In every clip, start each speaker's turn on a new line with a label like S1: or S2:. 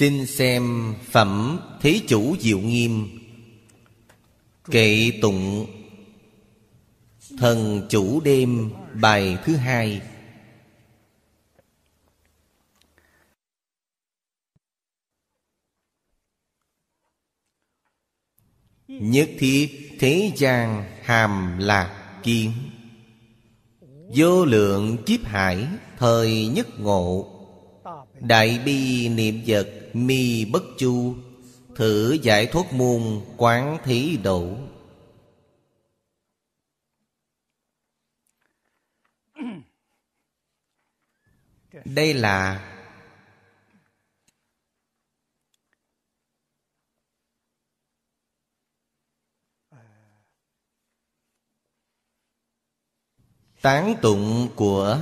S1: Xin xem Phẩm Thế Chủ Diệu Nghiêm. Kệ tụng Thần Chủ Đêm, bài thứ hai. Nhất thiết thế gian hàm lạc kiến Vô lượng kiếp hải, thời nhất ngộ. Đại bi niệm vật, mi bất chu. Thử giải thoát môn, quán thí độ. Đây là Tán tụng của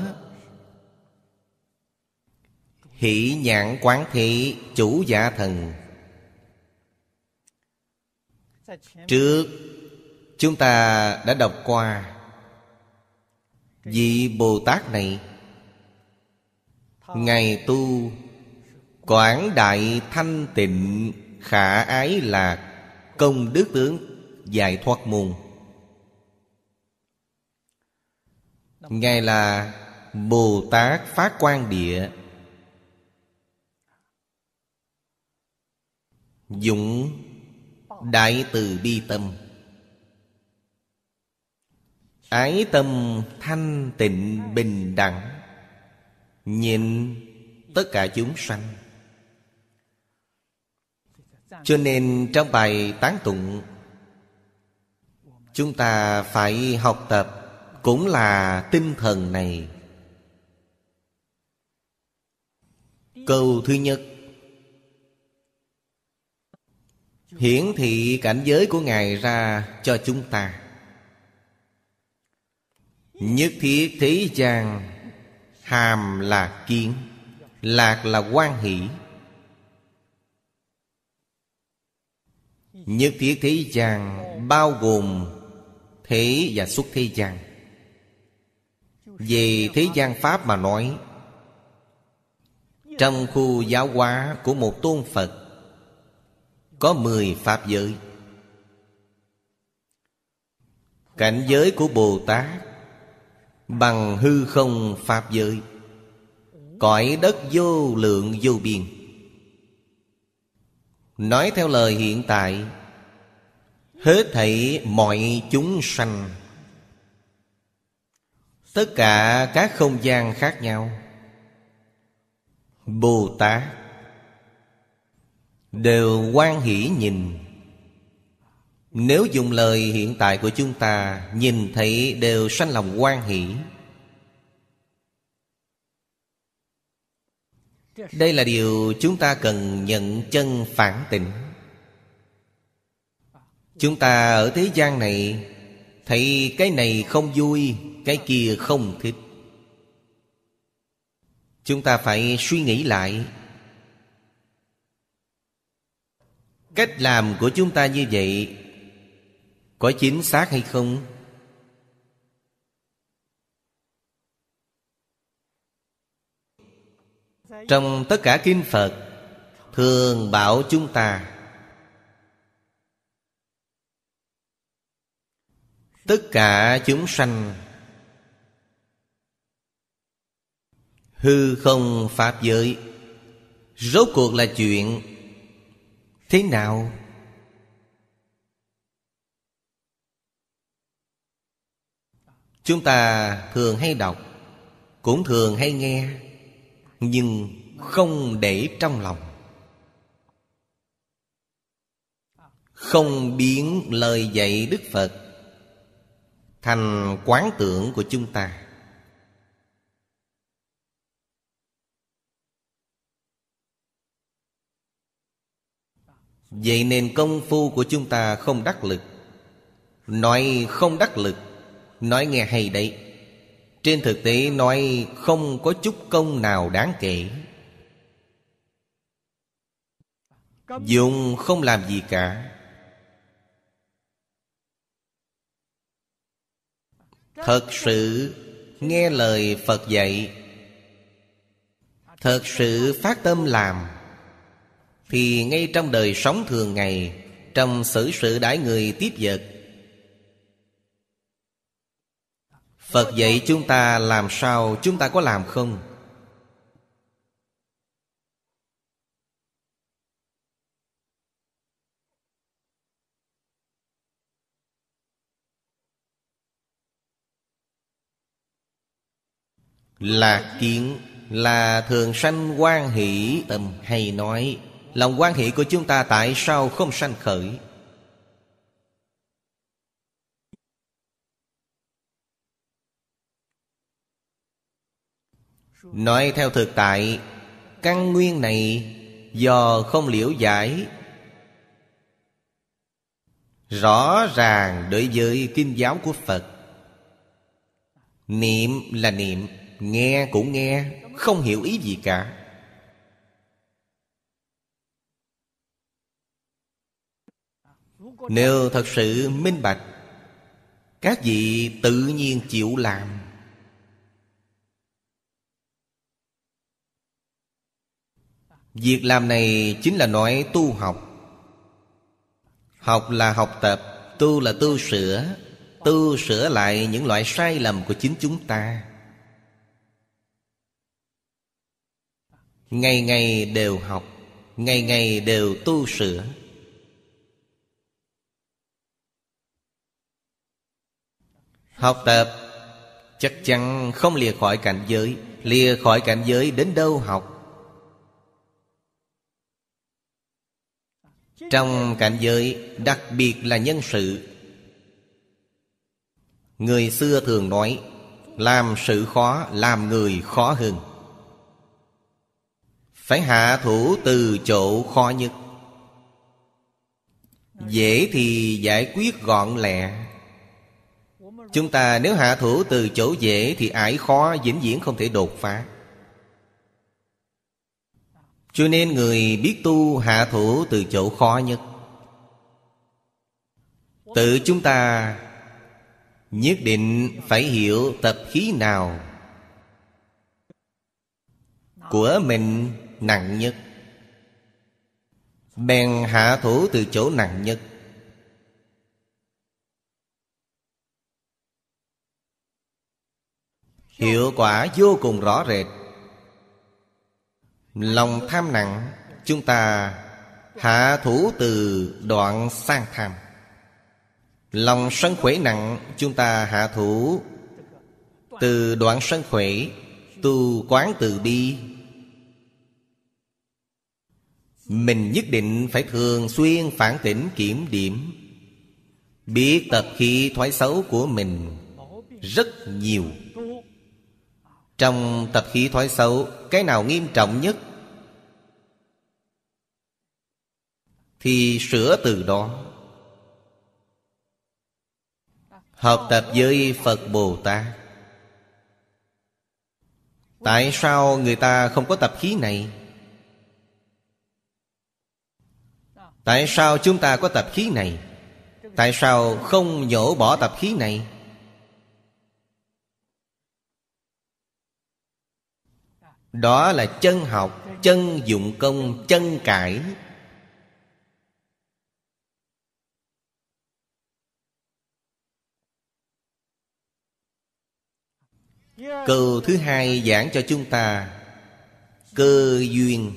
S1: Hỷ nhãn quán thị, chủ giả thần. Trước, chúng ta đã đọc qua Vị Bồ Tát này. Ngài tu Quảng đại thanh tịnh, Khả ái lạc Công đức tướng, Giải thoát môn. Ngài là Bồ Tát Phát quan Địa. Dụng Đại từ bi tâm. Ái tâm thanh tịnh bình đẳng, Nhìn tất cả chúng sanh. Cho nên trong bài tán tụng, Chúng ta phải học tập Cũng là tinh thần này. Câu thứ nhất Hiển thị cảnh giới của Ngài ra cho chúng ta. Nhất thiết thế gian, Hàm là kiến, Lạc là quan hỷ. Nhất thiết thế gian Bao gồm Thế và xuất thế gian. Về thế gian Pháp mà nói, Trong khu giáo hóa của một tôn Phật có mười Pháp giới. Cảnh giới của Bồ Tát Bằng hư không Pháp giới, Cõi đất vô lượng vô biên. Nói theo lời hiện tại, Hết thảy mọi chúng sanh, Tất cả các không gian khác nhau, Bồ Tát Đều quan hỷ nhìn. Nếu dùng lời hiện tại của chúng ta, Nhìn thấy đều sanh lòng quan hỷ. Đây là điều chúng ta cần nhận chân phản tỉnh Chúng ta ở thế gian này, Thấy cái này không vui, Cái kia không thích. Chúng ta phải suy nghĩ lại Cách làm của chúng ta như vậy Có chính xác hay không? Trong tất cả kinh Phật, Thường bảo chúng ta, Tất cả chúng sanh Hư không Pháp giới Rốt cuộc là chuyện Thế nào? Chúng ta thường hay đọc, Cũng thường hay nghe, Nhưng không để trong lòng Không biến lời dạy Đức Phật Thành quán tưởng của chúng ta Vậy nên công phu của chúng ta không đắc lực. Nói không đắc lực, Nói nghe hay đấy. Trên thực tế nói không có chút công nào đáng kể. Dùng không làm gì cả. Thật sự nghe lời Phật dạy, Thật sự phát tâm làm thì ngay trong đời sống thường ngày, Trong xử sự đãi người tiếp vật, Phật dạy chúng ta làm sao, chúng ta có làm không? Lạc kiến là thường sanh quan hỷ tâm hay nói Lòng quan hệ của chúng ta tại sao không sanh khởi? Nói theo thực tại, Căn nguyên này Do không liễu giải. Rõ ràng đối với kinh giáo của Phật, Niệm là niệm, Nghe cũng nghe, Không hiểu ý gì cả. Nếu thật sự minh bạch, Các vị tự nhiên chịu làm. Việc làm này chính là nói tu học. Học là học tập, Tu là tu sửa. Tu sửa lại những loại sai lầm của chính chúng ta. Ngày ngày đều học, Ngày ngày đều tu sửa. Học tập, Chắc chắn không lìa khỏi cảnh giới. Lìa khỏi cảnh giới đến đâu học? Trong cảnh giới Đặc biệt là nhân sự, Người xưa thường nói, Làm sự khó, Làm người khó hơn. Phải hạ thủ từ chỗ khó nhất. Dễ thì giải quyết gọn lẹ Chúng ta nếu hạ thủ từ chỗ dễ Thì ải khó, vĩnh viễn không thể đột phá. Cho nên người biết tu hạ thủ từ chỗ khó nhất. Tự chúng ta Nhất định phải hiểu tập khí nào Của mình nặng nhất. Bèn hạ thủ từ chỗ nặng nhất. Hiệu quả vô cùng rõ rệt. Lòng tham nặng, Chúng ta hạ thủ từ đoạn sang tham. Lòng sân khỏe nặng, Chúng ta hạ thủ Từ đoạn sân khỏe Tu quán từ bi. Mình nhất định phải thường xuyên phản tỉnh kiểm điểm. Biết tập khí thoái xấu của mình Rất nhiều. Trong tập khí thói xấu, Cái nào nghiêm trọng nhất? Thì sửa từ đó. Học tập với Phật Bồ Tát. Tại sao người ta không có tập khí này? Tại sao chúng ta có tập khí này? Tại sao không nhổ bỏ tập khí này? Đó là chân học, Chân dụng công, Chân cải. Câu thứ hai giảng cho chúng ta, Cơ duyên.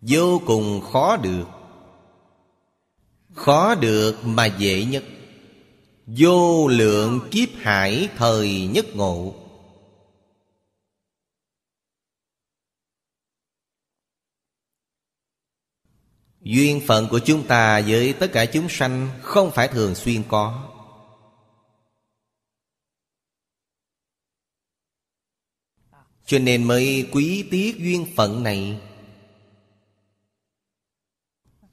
S1: Vô cùng khó được. Khó được mà dễ nhất. Vô lượng kiếp hải thời nhất ngộ. Duyên phận của chúng ta với tất cả chúng sanh Không phải thường xuyên có. Cho nên mới quý tiếc duyên phận này.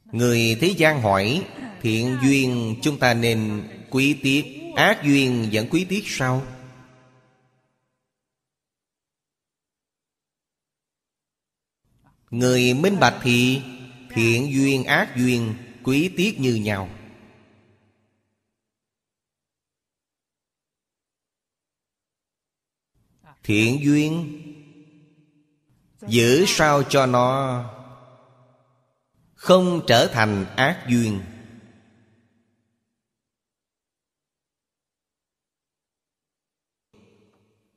S1: Người thế gian hỏi, Thiện duyên chúng ta nên quý tiết Ác duyên vẫn quý tiết sau Người minh bạch thì Thiện duyên, ác duyên Quý tiết như nhau. Thiện duyên Giữ sao cho nó Không trở thành ác duyên?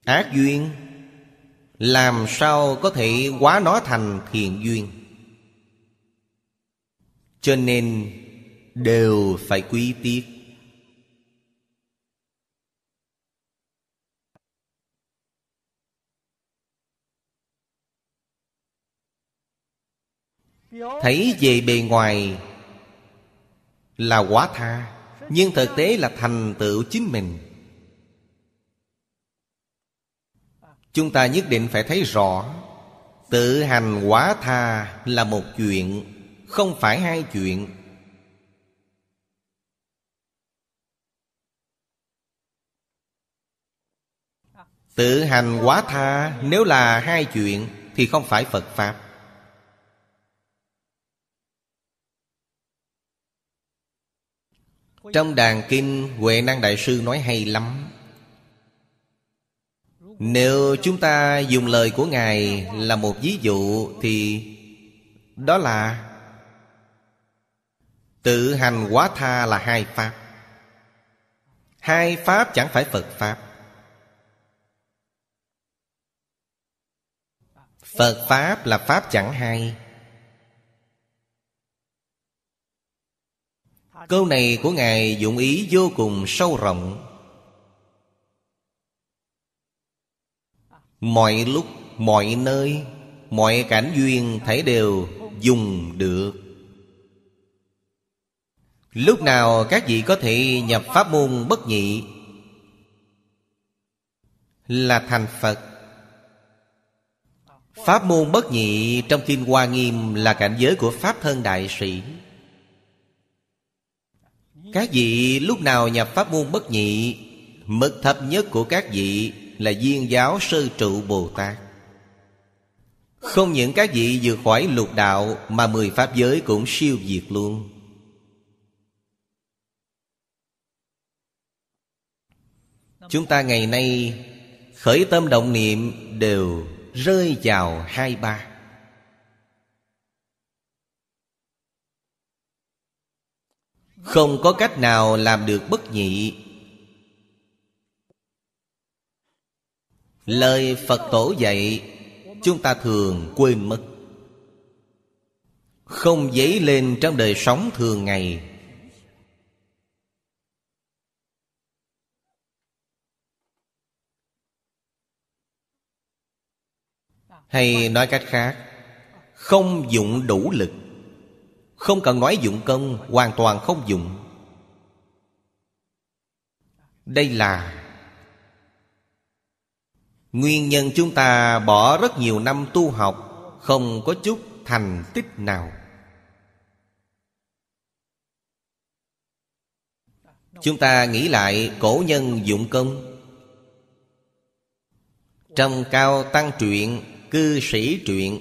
S1: Ác duyên. Làm sao có thể hóa nó thành thiện duyên? Cho nên Đều phải quý tiếc Thấy về bề ngoài Là quá tha, Nhưng thực tế là thành tựu chính mình. Chúng ta nhất định phải thấy rõ, Tự hành quá tha là một chuyện, Không phải hai chuyện. Tự hành quá tha Nếu là hai chuyện Thì không phải Phật Pháp. Trong đàn kinh Huệ Năng Đại Sư nói hay lắm nếu chúng ta dùng lời của Ngài Là một ví dụ Thì Đó là Tự hành quá tha là hai Pháp. Hai Pháp chẳng phải Phật Pháp. Phật Pháp là Pháp chẳng hai Câu này của Ngài dụng ý vô cùng sâu rộng. Mọi lúc, mọi nơi, mọi cảnh duyên thấy đều dùng được. Lúc nào các vị có thể nhập pháp môn bất nhị Là thành Phật. Pháp môn bất nhị trong Kinh Hoa Nghiêm Là cảnh giới của Pháp thân đại sĩ. Các vị lúc nào nhập pháp môn bất nhị Mức thấp nhất của các vị là viên giáo sư trụ Bồ Tát. Không những các vị vượt khỏi lục đạo Mà mười pháp giới cũng siêu diệt luôn. Chúng ta ngày nay Khởi tâm động niệm Đều rơi vào hai ba. Không có cách nào làm được bất nhị Lời Phật tổ dạy, Chúng ta thường quên mất. Không dấy lên trong đời sống thường ngày. Hay nói cách khác, Không dụng đủ lực. Không cần nói dụng công, Hoàn toàn không dụng. Đây là Nguyên nhân chúng ta bỏ rất nhiều năm tu học Không có chút thành tích nào. Chúng ta nghĩ lại cổ nhân dụng công. Trong cao tăng truyện Cư sĩ truyện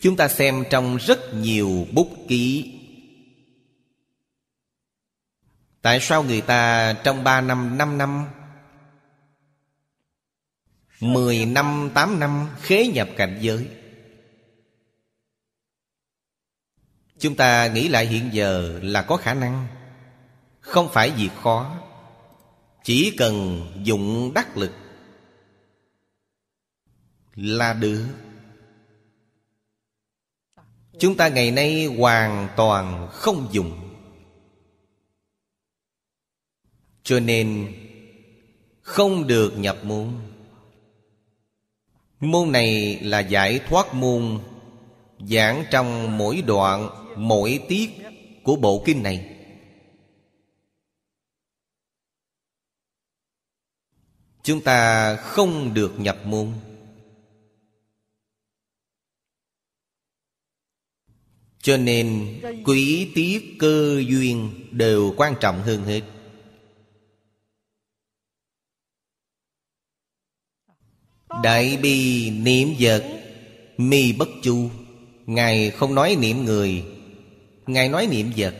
S1: Chúng ta xem trong rất nhiều bút ký. Tại sao người ta trong 3 năm, 5 năm 10 năm, tám năm khế nhập cảnh giới. Chúng ta nghĩ lại hiện giờ là có khả năng. Không phải việc khó Chỉ cần dụng đắc lực Là được. Chúng ta ngày nay hoàn toàn không dùng. Cho nên Không được nhập môn. Môn này là giải thoát môn, Giảng trong mỗi đoạn, Mỗi tiết của bộ kinh này. Chúng ta không được nhập môn. Cho nên quý tiết cơ duyên đều quan trọng hơn hết. Đại bi niệm vật, Mi bất chu. Ngài không nói niệm người, Ngài nói niệm vật.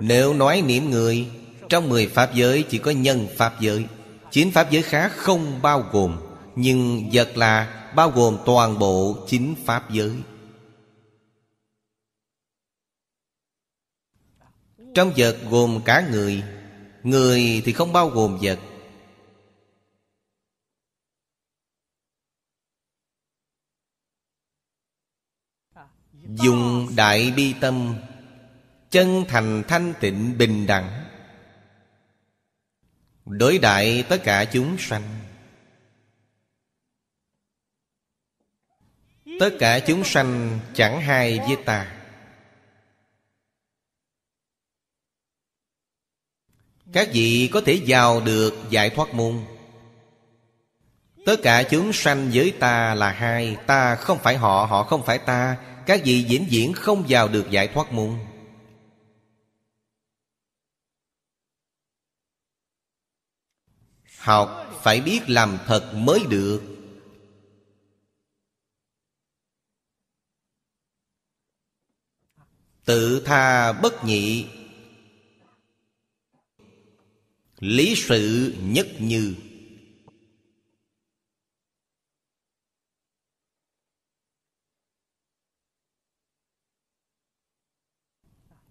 S1: Nếu nói niệm người, Trong mười pháp giới chỉ có nhân pháp giới. Chín pháp giới khác không bao gồm, Nhưng vật là bao gồm toàn bộ chín pháp giới. Trong vật gồm cả người Người thì không bao gồm vật. Dùng đại bi tâm, Chân thành thanh tịnh bình đẳng, Đối đại tất cả chúng sanh. Tất cả chúng sanh chẳng hai với ta. Các vị có thể vào được giải thoát môn. Tất cả chúng sanh với ta là hai Ta không phải họ, họ không phải ta. Các vị diễn diễn không vào được giải thoát môn. Học phải biết làm thật mới được. Tự tha bất nhị. Lý sự nhất như.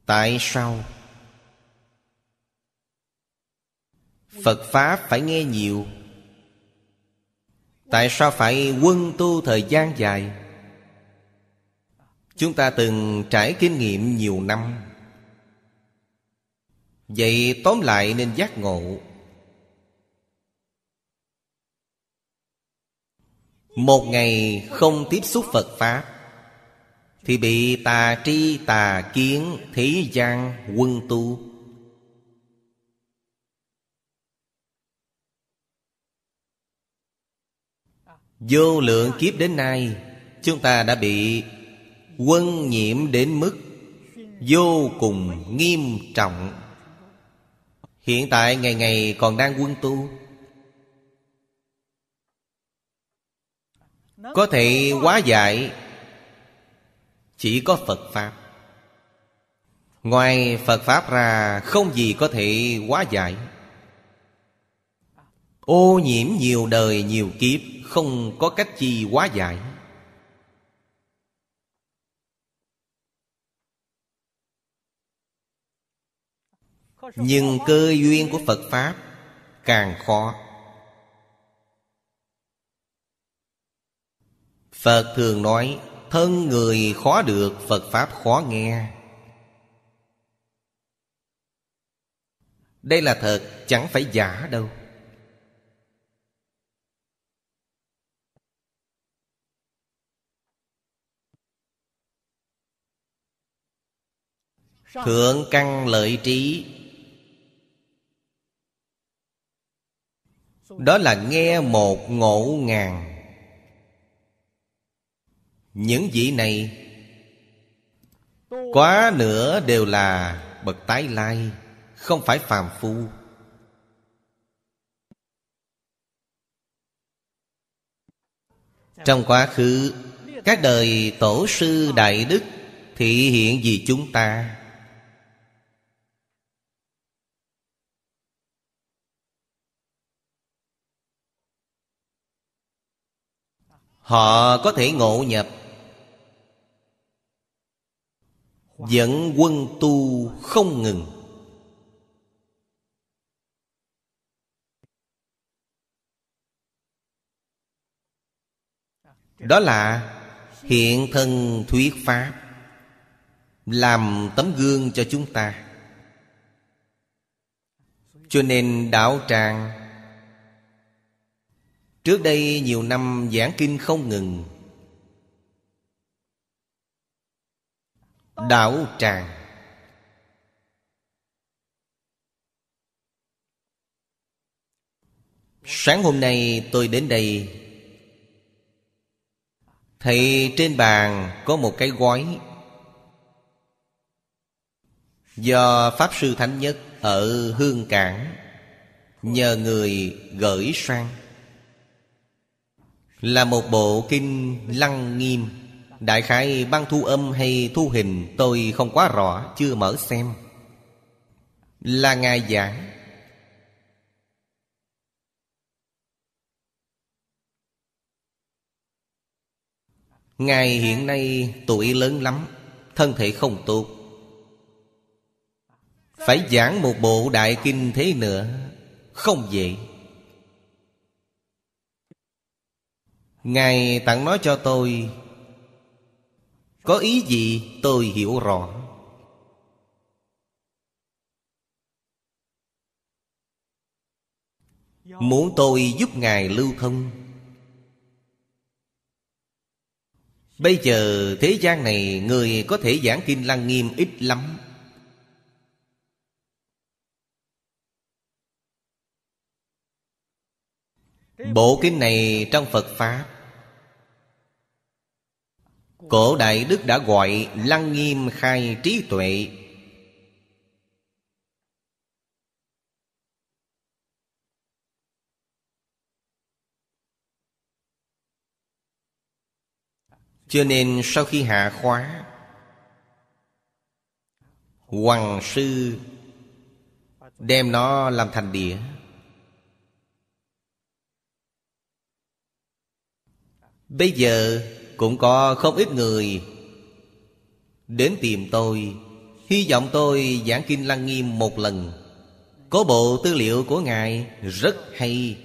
S1: Tại sao? Phật Pháp phải nghe nhiều. Tại sao phải quân tu thời gian dài? Chúng ta từng trải kinh nghiệm nhiều năm. Vậy tóm lại nên giác ngộ. Một ngày không tiếp xúc Phật Pháp, Thì bị tà tri tà kiến thế gian quân tu. Vô lượng kiếp đến nay, Chúng ta đã bị quân nhiễm đến mức Vô cùng nghiêm trọng. Hiện tại ngày ngày còn đang quân tu. Có thể quá giải, Chỉ có Phật Pháp. Ngoài Phật Pháp ra, Không gì có thể quá giải. Ô nhiễm nhiều đời nhiều kiếp, Không có cách chi quá giải. Nhưng cơ duyên của Phật Pháp Càng khó. Phật thường nói, Thân người khó được, Phật Pháp khó nghe. Đây là thật, Chẳng phải giả đâu. Thượng căn lợi trí Đó là nghe một ngộ ngàn Những vị này Quá nữa đều là bậc tái lai, Không phải phàm phu. Trong quá khứ, Các đời tổ sư đại đức Thị hiện vì chúng ta. Họ có thể ngộ nhập. Dẫn quân tu không ngừng. Đó là hiện thân thuyết pháp, Làm tấm gương cho chúng ta. Cho nên đạo tràng Trước đây nhiều năm giảng kinh không ngừng. Đảo tràng. Sáng hôm nay tôi đến đây. Thấy trên bàn có một cái gói. Do Pháp Sư Thánh Nhất ở Hương Cảng Nhờ người gửi sang. Là một bộ kinh lăng nghiêm. Đại khái băng thu âm hay thu hình Tôi không quá rõ, Chưa mở xem. Là Ngài giảng. Ngài hiện nay tuổi lớn lắm, Thân thể không tốt. Phải giảng một bộ đại kinh thế nữa, Không dễ. Ngài tặng nó cho tôi. Có ý gì tôi hiểu rõ. Muốn tôi giúp Ngài lưu thông. Bây giờ thế gian này Người có thể giảng kinh lăng nghiêm ít lắm. Bộ kinh này trong Phật Pháp Cổ Đại Đức đã gọi Lăng Nghiêm Khai Trí Tuệ. Cho nên sau khi hạ khóa, Hoàng sư Đem nó làm thành đĩa. Bây giờ cũng có không ít người Đến tìm tôi. Hy vọng tôi giảng Kinh Lăng Nghiêm một lần. Có bộ tư liệu của Ngài rất hay.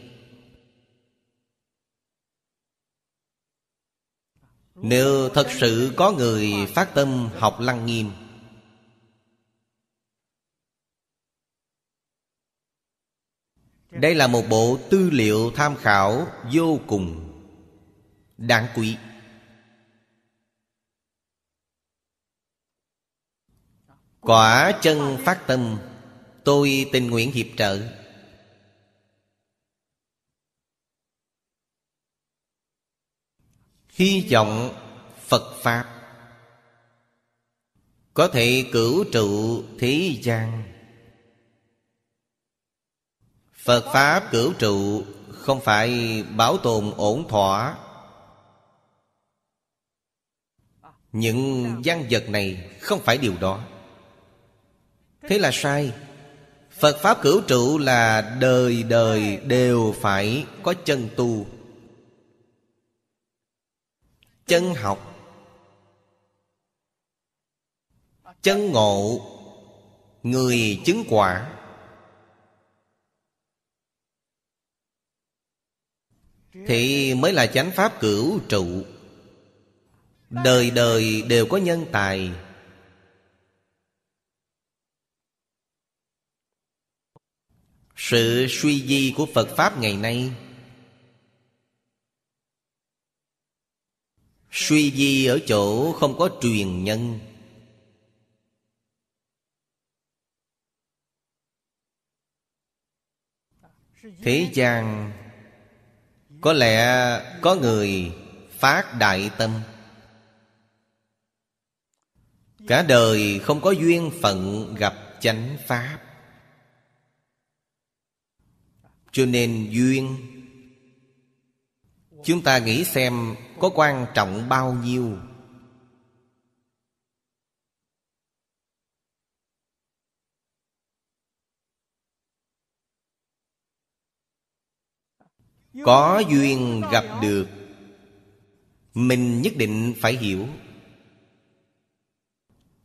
S1: Nếu thật sự có người phát tâm học Lăng Nghiêm, Đây là một bộ tư liệu tham khảo vô cùng đáng quý. Quả chân phát tâm, tôi tình nguyện hiệp trợ. Hy vọng phật pháp có thể cửu trụ thế gian. Phật pháp cửu trụ không phải bảo tồn ổn thỏa. Những gian vật này không phải điều đó thế là sai. Phật pháp cửu trụ là đời đời đều phải có chân tu. Chân học. Chân ngộ. Người chứng quả. Thì mới là chánh pháp cửu trụ. Đời đời đều có nhân tài. Sự suy di của Phật Pháp ngày nay. Suy di ở chỗ không có truyền nhân. Thế gian, Có lẽ có người phát đại tâm. Cả đời không có duyên phận gặp chánh Pháp. Cho nên duyên. Chúng ta nghĩ xem có quan trọng bao nhiêu. Có duyên gặp được, Mình nhất định phải hiểu.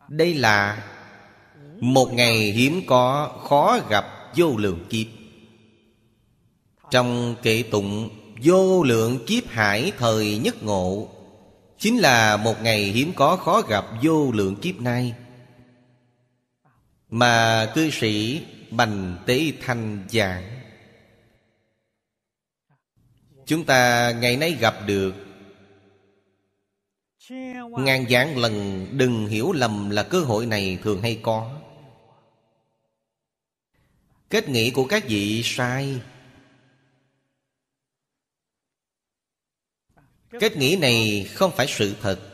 S1: Đây là một ngày hiếm có khó gặp vô lượng kiếp. Trong kệ tụng, vô lượng kiếp hải thời nhất ngộ, Chính là một ngày hiếm có khó gặp vô lượng kiếp nay. Mà cư sĩ Bành Tế Thanh giảng, Chúng ta ngày nay gặp được Ngàn giảng lần đừng hiểu lầm là cơ hội này thường hay có. Kết nghĩ của các vị sai Cách nghĩ này không phải sự thật.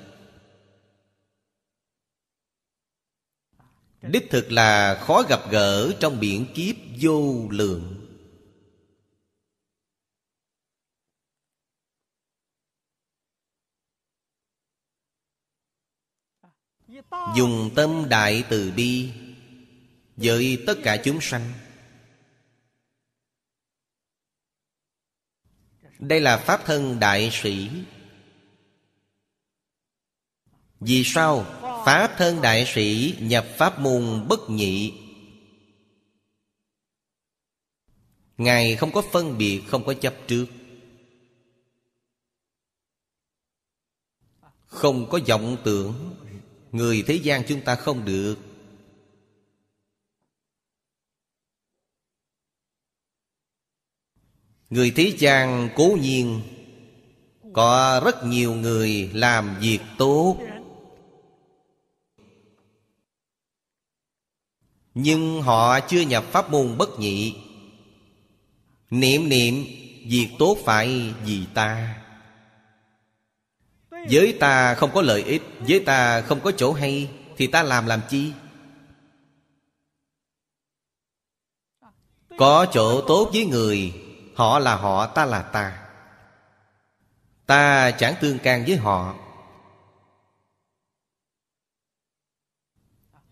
S1: Đích thực là khó gặp gỡ trong biển kiếp vô lượng. Dùng tâm đại từ bi Với tất cả chúng sanh. Đây là Pháp thân đại sĩ. Vì sao Pháp thân đại sĩ nhập Pháp môn bất nhị? Ngài không có phân biệt, không có chấp trước. Không có vọng tưởng. Người thế gian chúng ta không được. Người thế gian cố nhiên, Có rất nhiều người làm việc tốt. Nhưng họ chưa nhập pháp môn bất nhị. Niệm niệm, Việc tốt phải vì ta. Với ta không có lợi ích, Với ta không có chỗ hay, Thì ta làm làm chi? Có chỗ tốt với người Họ là họ, ta là ta. Ta chẳng tương can với họ.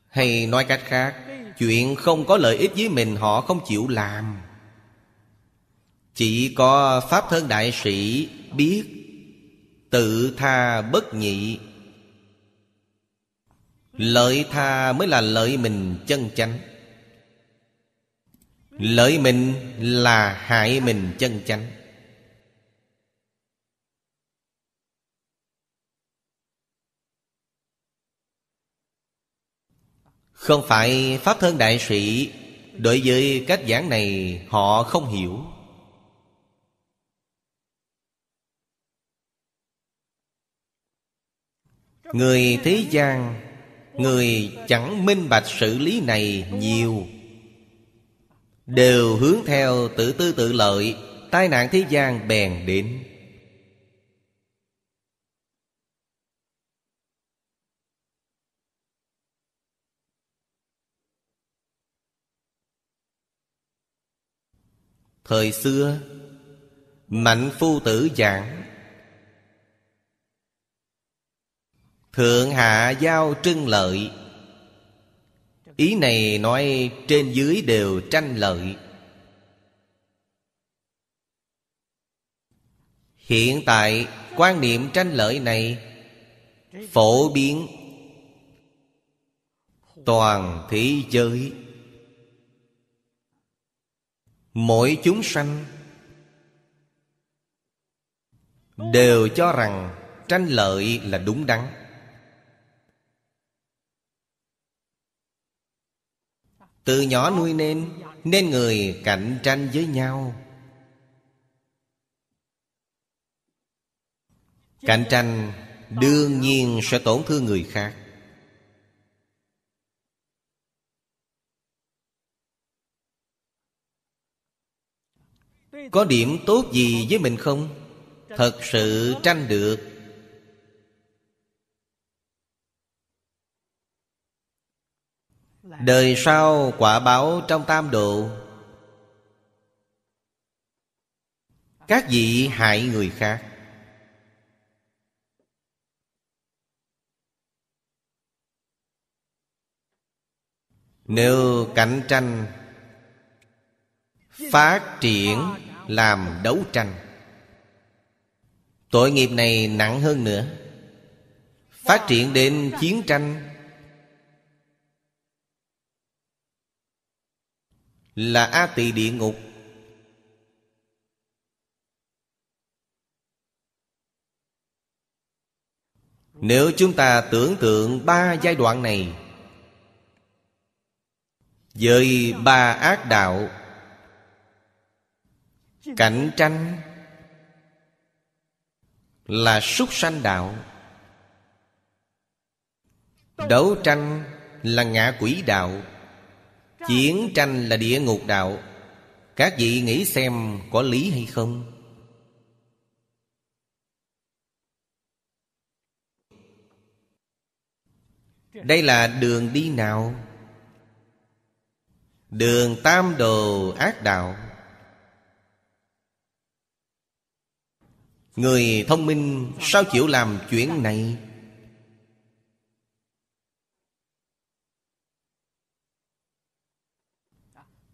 S1: Hay nói cách khác Chuyện không có lợi ích với mình họ không chịu làm. Chỉ có Pháp thân đại sĩ biết Tự tha bất nhị. Lợi tha mới là lợi mình chân chánh. Lợi mình là hại mình chân chánh. Không phải Pháp thân đại sĩ, Đối với cách giảng này họ không hiểu. Người thế gian, Người chẳng minh bạch sự lý này nhiều. Đều hướng theo tự tư tự lợi, Tai nạn thế gian bèn đến. Thời xưa, Mạnh phu tử giảng, Thượng hạ giao trưng lợi Ý này nói trên dưới đều tranh lợi. Hiện tại, quan niệm tranh lợi này Phổ biến Toàn thế giới. Mỗi chúng sanh Đều cho rằng tranh lợi là đúng đắn. Từ nhỏ nuôi nên Nên người cạnh tranh với nhau Cạnh tranh đương nhiên sẽ tổn thương người khác Có điểm tốt gì với mình không? Thật sự tranh được Dạ. Đời sau quả báo trong tam độ. Các vị hại người khác. Nếu cạnh tranh, Phát triển làm đấu tranh. Tội nghiệp này nặng hơn nữa. Phát triển đến chiến tranh Là A tỳ địa ngục. Nếu chúng ta tưởng tượng ba giai đoạn này, Với ba ác đạo Cạnh tranh Là súc sanh đạo, Đấu tranh là ngạ quỷ đạo Chiến tranh là địa ngục đạo Các vị nghĩ xem có lý hay không? Đây là đường đi nào? Đường tam đồ ác đạo Người thông minh sao chịu làm chuyện này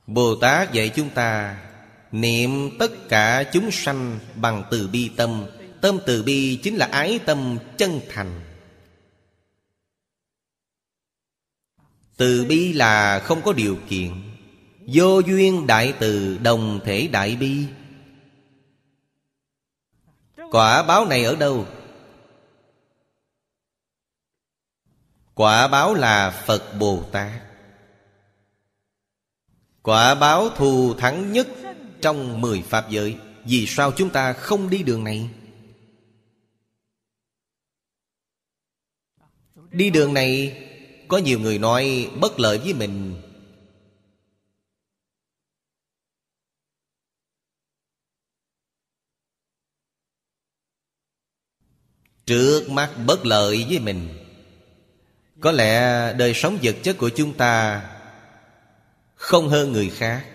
S1: Bồ Tát dạy chúng ta, Niệm tất cả chúng sanh bằng từ bi tâm. Tâm từ bi chính là ái tâm chân thành. Từ bi là không có điều kiện. Vô duyên đại từ, đồng thể đại bi. Quả báo này ở đâu? Quả báo là Phật Bồ Tát. Quả báo thù thắng nhất trong mười Pháp giới. Vì sao chúng ta không đi đường này? Đi đường này, Có nhiều người nói bất lợi với mình. Trước mắt bất lợi với mình. Có lẽ đời sống vật chất của chúng ta không hơn người khác.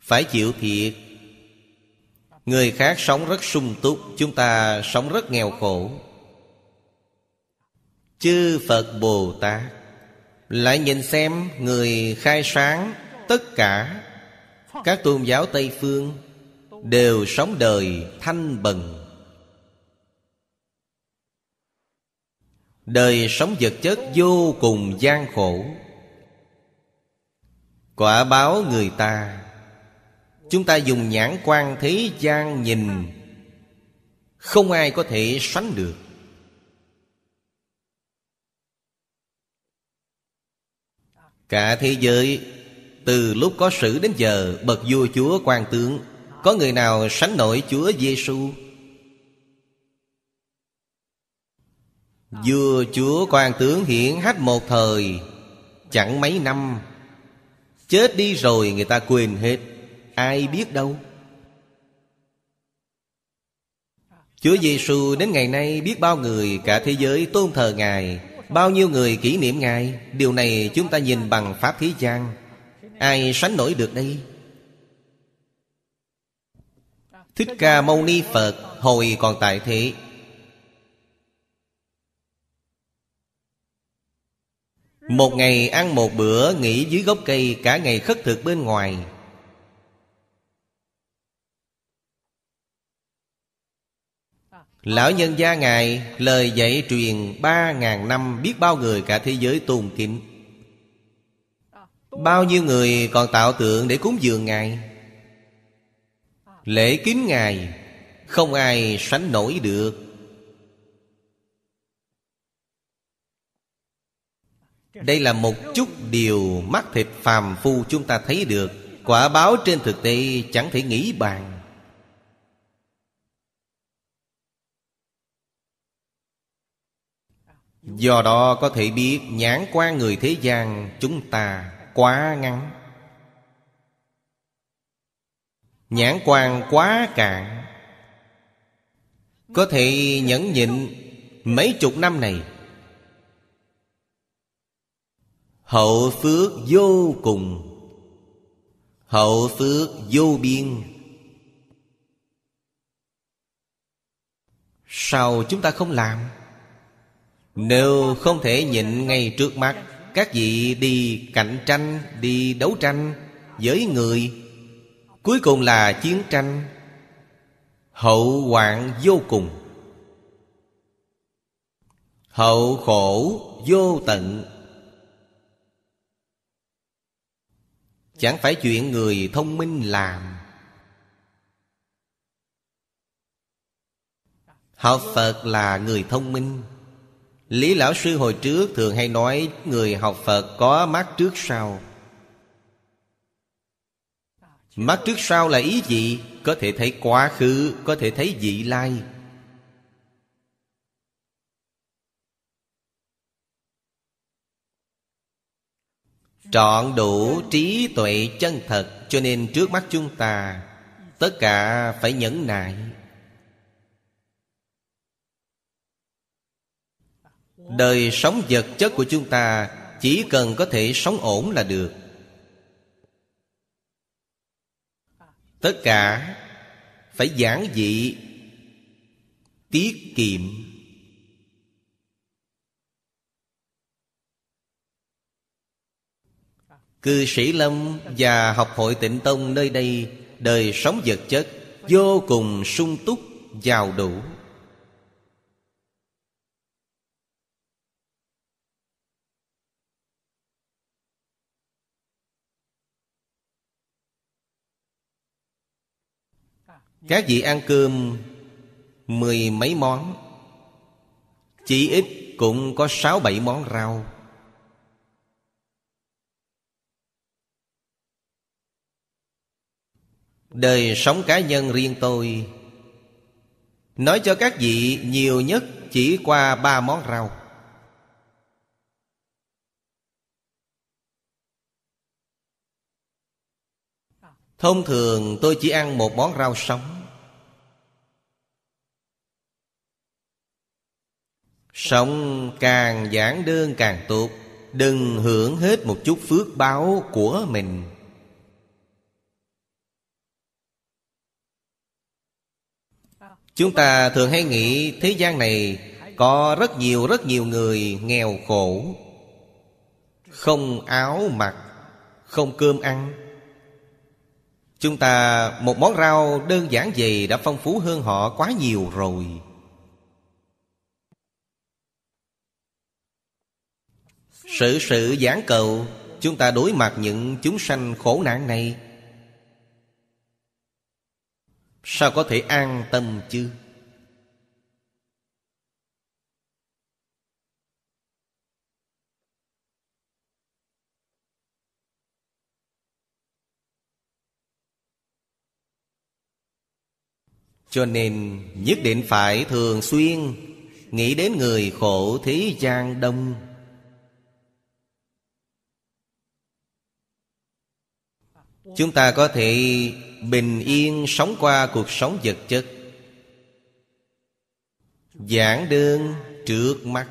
S1: Phải chịu thiệt. Người khác sống rất sung túc, Chúng ta sống rất nghèo khổ. Chư Phật Bồ Tát, Lại nhìn xem người khai sáng Tất cả Các tôn giáo Tây Phương Đều sống đời thanh bần Đời sống vật chất vô cùng gian khổ. Quả báo người ta. Chúng ta dùng nhãn quan thế gian nhìn. Không ai có thể sánh được. Cả thế giới, Từ lúc có sử đến giờ, Bậc vua chúa quan tướng, Có người nào sánh nổi chúa Giêsu Vua chúa quan tướng hiển hách một thời, Chẳng mấy năm Chết đi rồi người ta quên hết. Ai biết đâu? Chúa Giêsu đến ngày nay biết bao người cả thế giới tôn thờ Ngài, Bao nhiêu người kỷ niệm Ngài. Điều này chúng ta nhìn bằng Pháp thế gian Ai sánh nổi được đây? Thích Ca Mâu Ni Phật, Hồi còn tại thế. Một ngày ăn một bữa, Nghỉ dưới gốc cây, Cả ngày khất thực bên ngoài. Lão nhân gia Ngài, Lời dạy truyền ba ngàn năm Biết bao người cả thế giới tôn kính. Bao nhiêu người còn tạo tượng để cúng dường Ngài? Lễ kính Ngài, Không ai sánh nổi được. Đây là một chút điều mắt thịt phàm phu chúng ta thấy được. Quả báo trên thực tế chẳng thể nghĩ bàn. Do đó có thể biết nhãn quan người thế gian chúng ta quá ngắn. Nhãn quan quá cạn. Có thể nhẫn nhịn mấy chục năm này Hậu phước vô cùng. Hậu phước vô biên. Sao chúng ta không làm? Nếu không thể nhịn ngay trước mắt, Các vị đi cạnh tranh, Đi đấu tranh với người. Cuối cùng là chiến tranh. Hậu hoạn vô cùng. Hậu khổ vô tận. Chẳng phải chuyện người thông minh làm. Học Phật là người thông minh. Lý Lão Sư hồi trước thường hay nói Người học Phật có mắt trước sau. Mắt trước sau là ý gì? Có thể thấy quá khứ, Có thể thấy vị lai. Trọn đủ trí tuệ chân thật, Cho nên trước mắt chúng ta, Tất cả phải nhẫn nại. Đời sống vật chất của chúng ta Chỉ cần có thể sống ổn là được. Tất cả Phải giản dị, Tiết kiệm. Cư sĩ Lâm và học hội tịnh tông nơi đây Đời sống vật chất Vô cùng sung túc, giàu đủ. Các vị ăn cơm Mười mấy món Chỉ ít cũng có sáu bảy món rau. Đời sống cá nhân riêng tôi. Nói cho các vị nhiều nhất chỉ qua ba món rau. Thông thường tôi chỉ ăn một món rau sống. Sống càng giản đơn càng tốt, Đừng hưởng hết một chút phước báo của mình. Chúng ta thường hay nghĩ thế gian này Có rất nhiều rất nhiều người nghèo khổ. Không áo mặc, Không cơm ăn. Chúng ta, một món rau đơn giản vậy Đã phong phú hơn họ quá nhiều rồi. Sự sự giảng cầu, Chúng ta đối mặt những chúng sanh khổ nạn này. Sao có thể an tâm chứ? Cho nên nhất định phải thường xuyên Nghĩ đến người khổ thế gian đông. Chúng ta có thể bình yên sống qua cuộc sống vật chất. Giảng đơn trước mắt.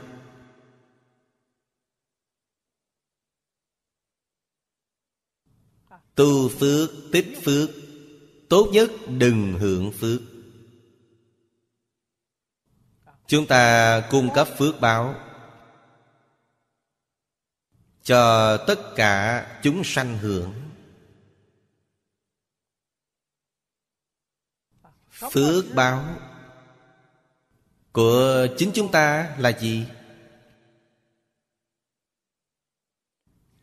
S1: Tu phước, tích phước, Tốt nhất đừng hưởng phước. Chúng ta cung cấp phước báo Cho tất cả chúng sanh hưởng. Phước báo. Của chính chúng ta là gì?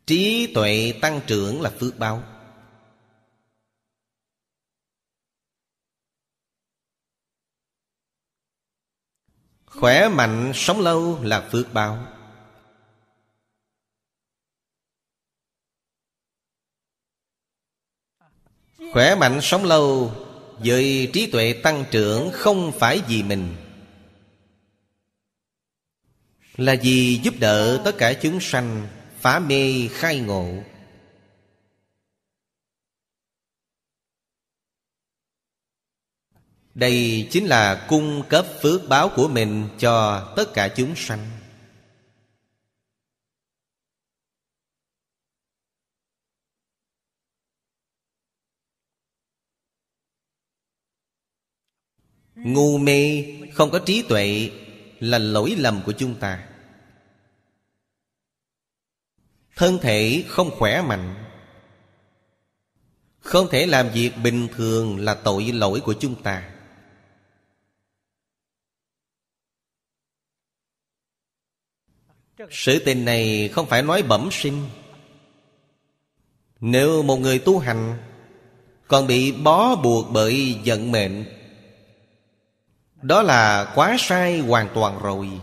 S1: Trí tuệ tăng trưởng là phước báo. Khỏe mạnh sống lâu là phước báo. Khỏe mạnh sống lâu với trí tuệ tăng trưởng không phải vì mình. Là vì giúp đỡ tất cả chúng sanh Phá mê khai ngộ. Đây chính là cung cấp phước báo của mình cho tất cả chúng sanh. Ngu mê, không có trí tuệ Là lỗi lầm của chúng ta. Thân thể không khỏe mạnh. Không thể làm việc bình thường là tội lỗi của chúng ta. Sự tình này không phải nói bẩm sinh. Nếu một người tu hành Còn bị bó buộc bởi vận mệnh đó là quá sai hoàn toàn rồi.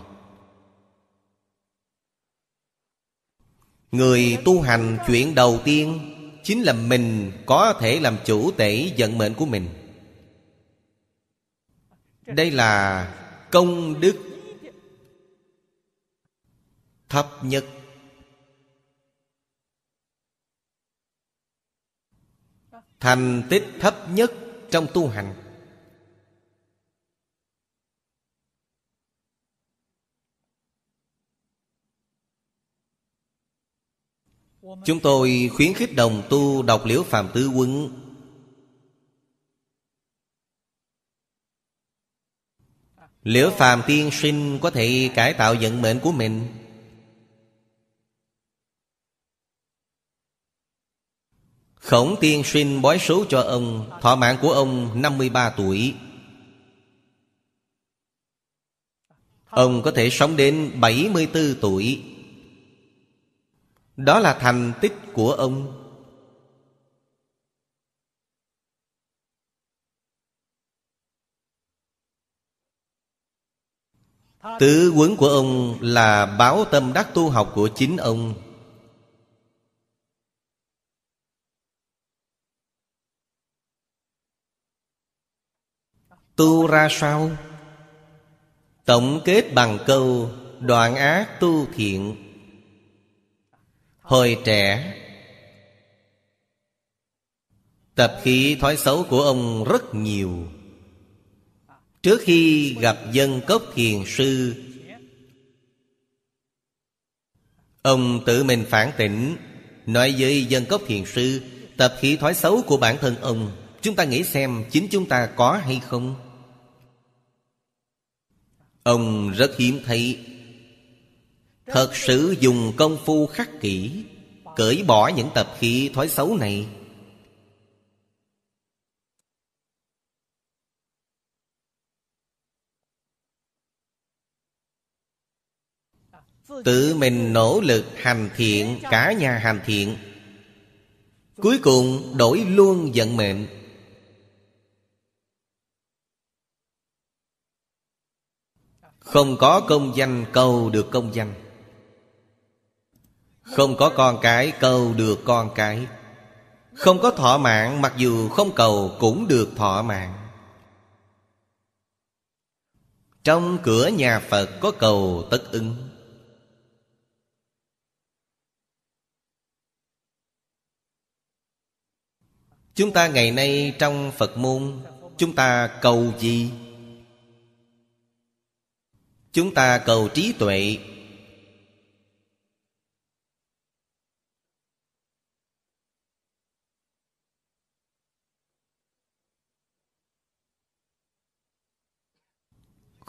S1: Người tu hành chuyện đầu tiên Chính là mình có thể làm chủ tể vận mệnh của mình. Đây là công đức thấp nhất. Thành tích thấp nhất trong tu hành. Chúng tôi khuyến khích đồng tu đọc liễu phàm tứ quân liễu phàm tiên sinh có thể cải tạo vận mệnh của mình. Khổng tiên sinh bói số cho ông, Thọ mạng của ông 53 tuổi. Ông có thể sống đến 74 tuổi. Đó là thành tích của ông. Tứ quấn của ông là báo tâm đắc tu học của chính ông. Tu ra sao? Tổng kết bằng câu, Đoạn ác tu thiện. Hồi trẻ. Tập khí thói xấu của ông rất nhiều. Trước khi gặp dân cốc thiền sư, Ông tự mình phản tỉnh, Nói với dân cốc thiền sư, Tập khí thói xấu của bản thân ông, Chúng ta nghĩ xem chính chúng ta có hay không? Ông rất hiếm thấy Thật sự dùng công phu khắc kỹ Cởi bỏ những tập khí thói xấu này. Tự mình nỗ lực hành thiện, Cả nhà hành thiện. Cuối cùng đổi luôn vận mệnh. Không có công danh cầu được công danh. Không có con cái, cầu được con cái. Không có thọ mạng, mặc dù không cầu cũng được thọ mạng. Trong cửa nhà Phật có cầu tất ứng. Chúng ta ngày nay trong Phật môn, Chúng ta cầu gì? Chúng ta cầu trí tuệ.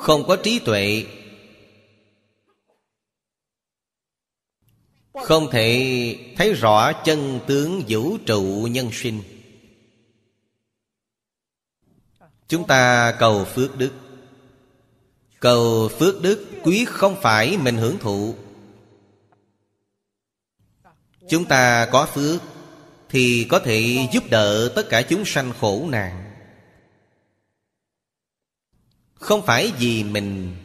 S1: Không có trí tuệ. Không thể thấy rõ chân tướng vũ trụ nhân sinh. Chúng ta cầu phước đức. Cầu phước đức quý không phải mình hưởng thụ. Chúng ta có phước Thì có thể giúp đỡ tất cả chúng sanh khổ nạn. Không phải vì mình.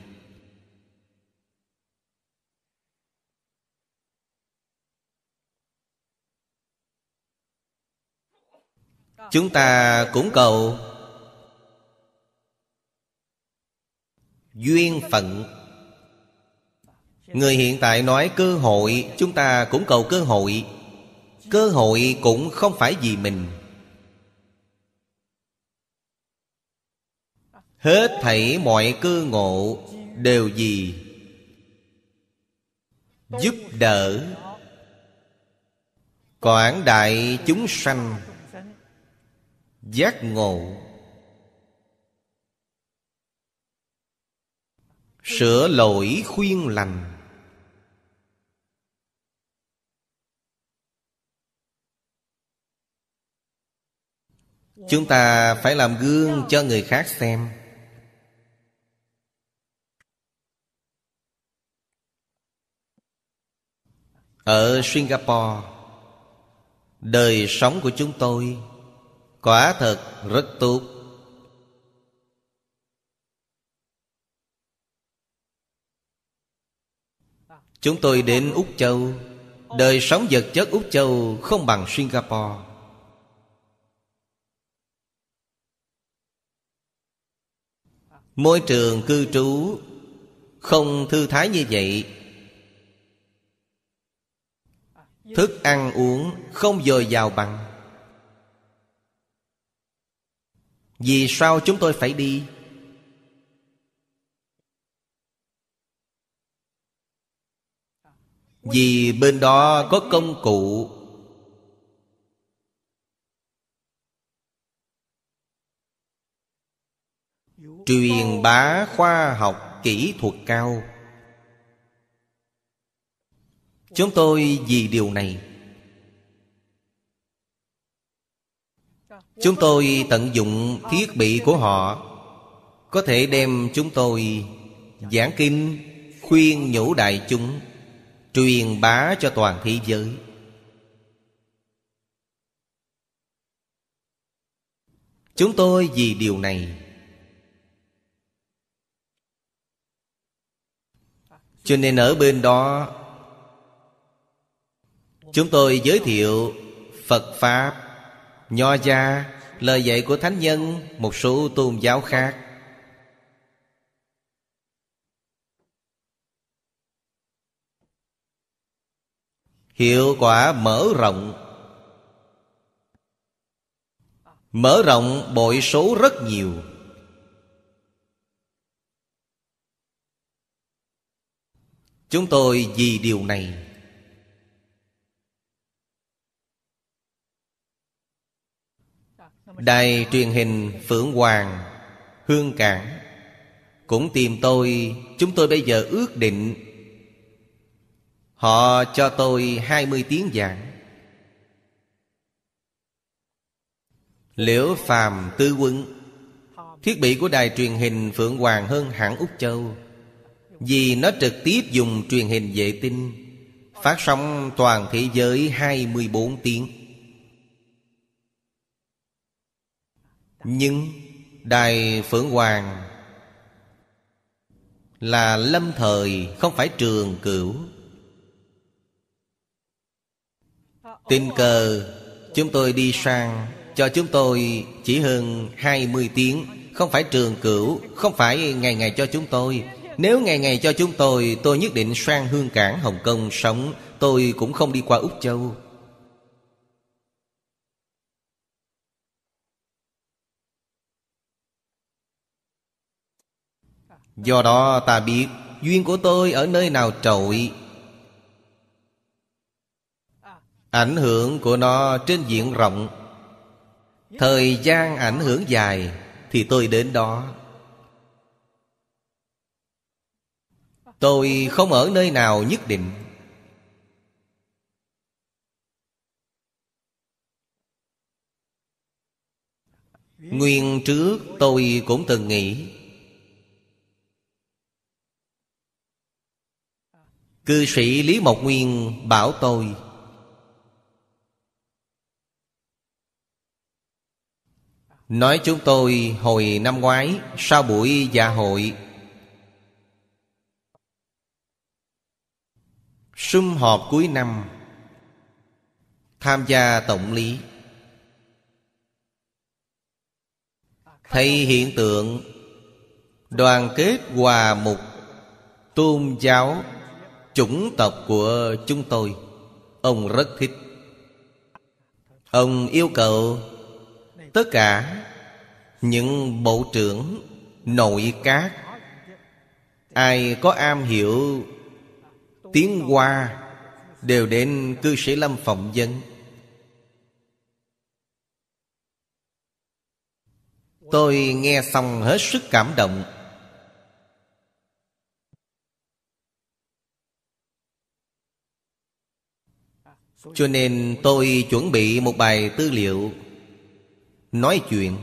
S1: Chúng ta cũng cầu Duyên phận. Người hiện tại nói cơ hội, Chúng ta cũng cầu cơ hội. Cơ hội cũng không phải vì mình. Hết thảy mọi cơ ngộ Đều gì Giúp đỡ. Quảng đại chúng sanh Giác ngộ. Sửa lỗi khuyên lành. Chúng ta phải làm gương cho người khác xem. Ở Singapore, Đời sống của chúng tôi Quả thật rất tốt. Chúng tôi đến Úc Châu. Đời sống vật chất Úc Châu không bằng Singapore. Môi trường cư trú Không thư thái như vậy. Thức ăn uống không dồi dào bằng. Vì sao chúng tôi phải đi? Vì bên đó có công cụ. Truyền bá khoa học kỹ thuật cao. Chúng tôi vì điều này. Chúng tôi tận dụng thiết bị của họ, Có thể đem chúng tôi giảng kinh, Khuyên nhủ đại chúng, Truyền bá cho toàn thế giới. Chúng tôi vì điều này. Cho nên ở bên đó Chúng tôi giới thiệu Phật Pháp. Nho gia, Lời dạy của Thánh Nhân, Một số tôn giáo khác. Hiệu quả mở rộng. Mở rộng bội số rất nhiều. Chúng tôi vì điều này Đài truyền hình Phượng Hoàng, Hương Cảng. Cũng tìm tôi, Chúng tôi bây giờ ước định. Họ cho tôi 20 tiếng giảng. Liễu phàm tư quân, Thiết bị của đài truyền hình Phượng Hoàng hơn hẳn Úc Châu. Vì nó trực tiếp dùng truyền hình vệ tinh, Phát sóng toàn thế giới 24 tiếng. Nhưng Đài Phượng Hoàng Là lâm thời không phải trường cửu. Tình cờ, Chúng tôi đi sang, Cho chúng tôi chỉ hơn 20 tiếng. Không phải trường cửu, Không phải ngày ngày cho chúng tôi. Nếu ngày ngày cho chúng tôi Tôi nhất định sang Hương Cảng, Hồng Kông sống. Tôi cũng không đi qua Úc Châu. Do đó ta biết Duyên của tôi ở nơi nào trội. Ảnh hưởng của nó trên diện rộng. Thời gian ảnh hưởng dài Thì tôi đến đó. Tôi không ở nơi nào nhất định. Nguyên trước tôi cũng từng nghĩ Cư sĩ Lý Mộc Nguyên bảo tôi. Nói chúng tôi hồi năm ngoái, Sau buổi dạ hội, Sum họp cuối năm, Tham gia tổng lý. Thấy hiện tượng, Đoàn kết hòa mục, Tôn giáo Chủng tộc của chúng tôi. Ông rất thích. Ông yêu cầu Tất cả những bộ trưởng, nội các, Ai có am hiểu tiếng Hoa Đều đến cư sĩ Lâm phỏng vấn Tôi nghe xong hết sức cảm động. Cho nên tôi chuẩn bị một bài tư liệu. Nói chuyện.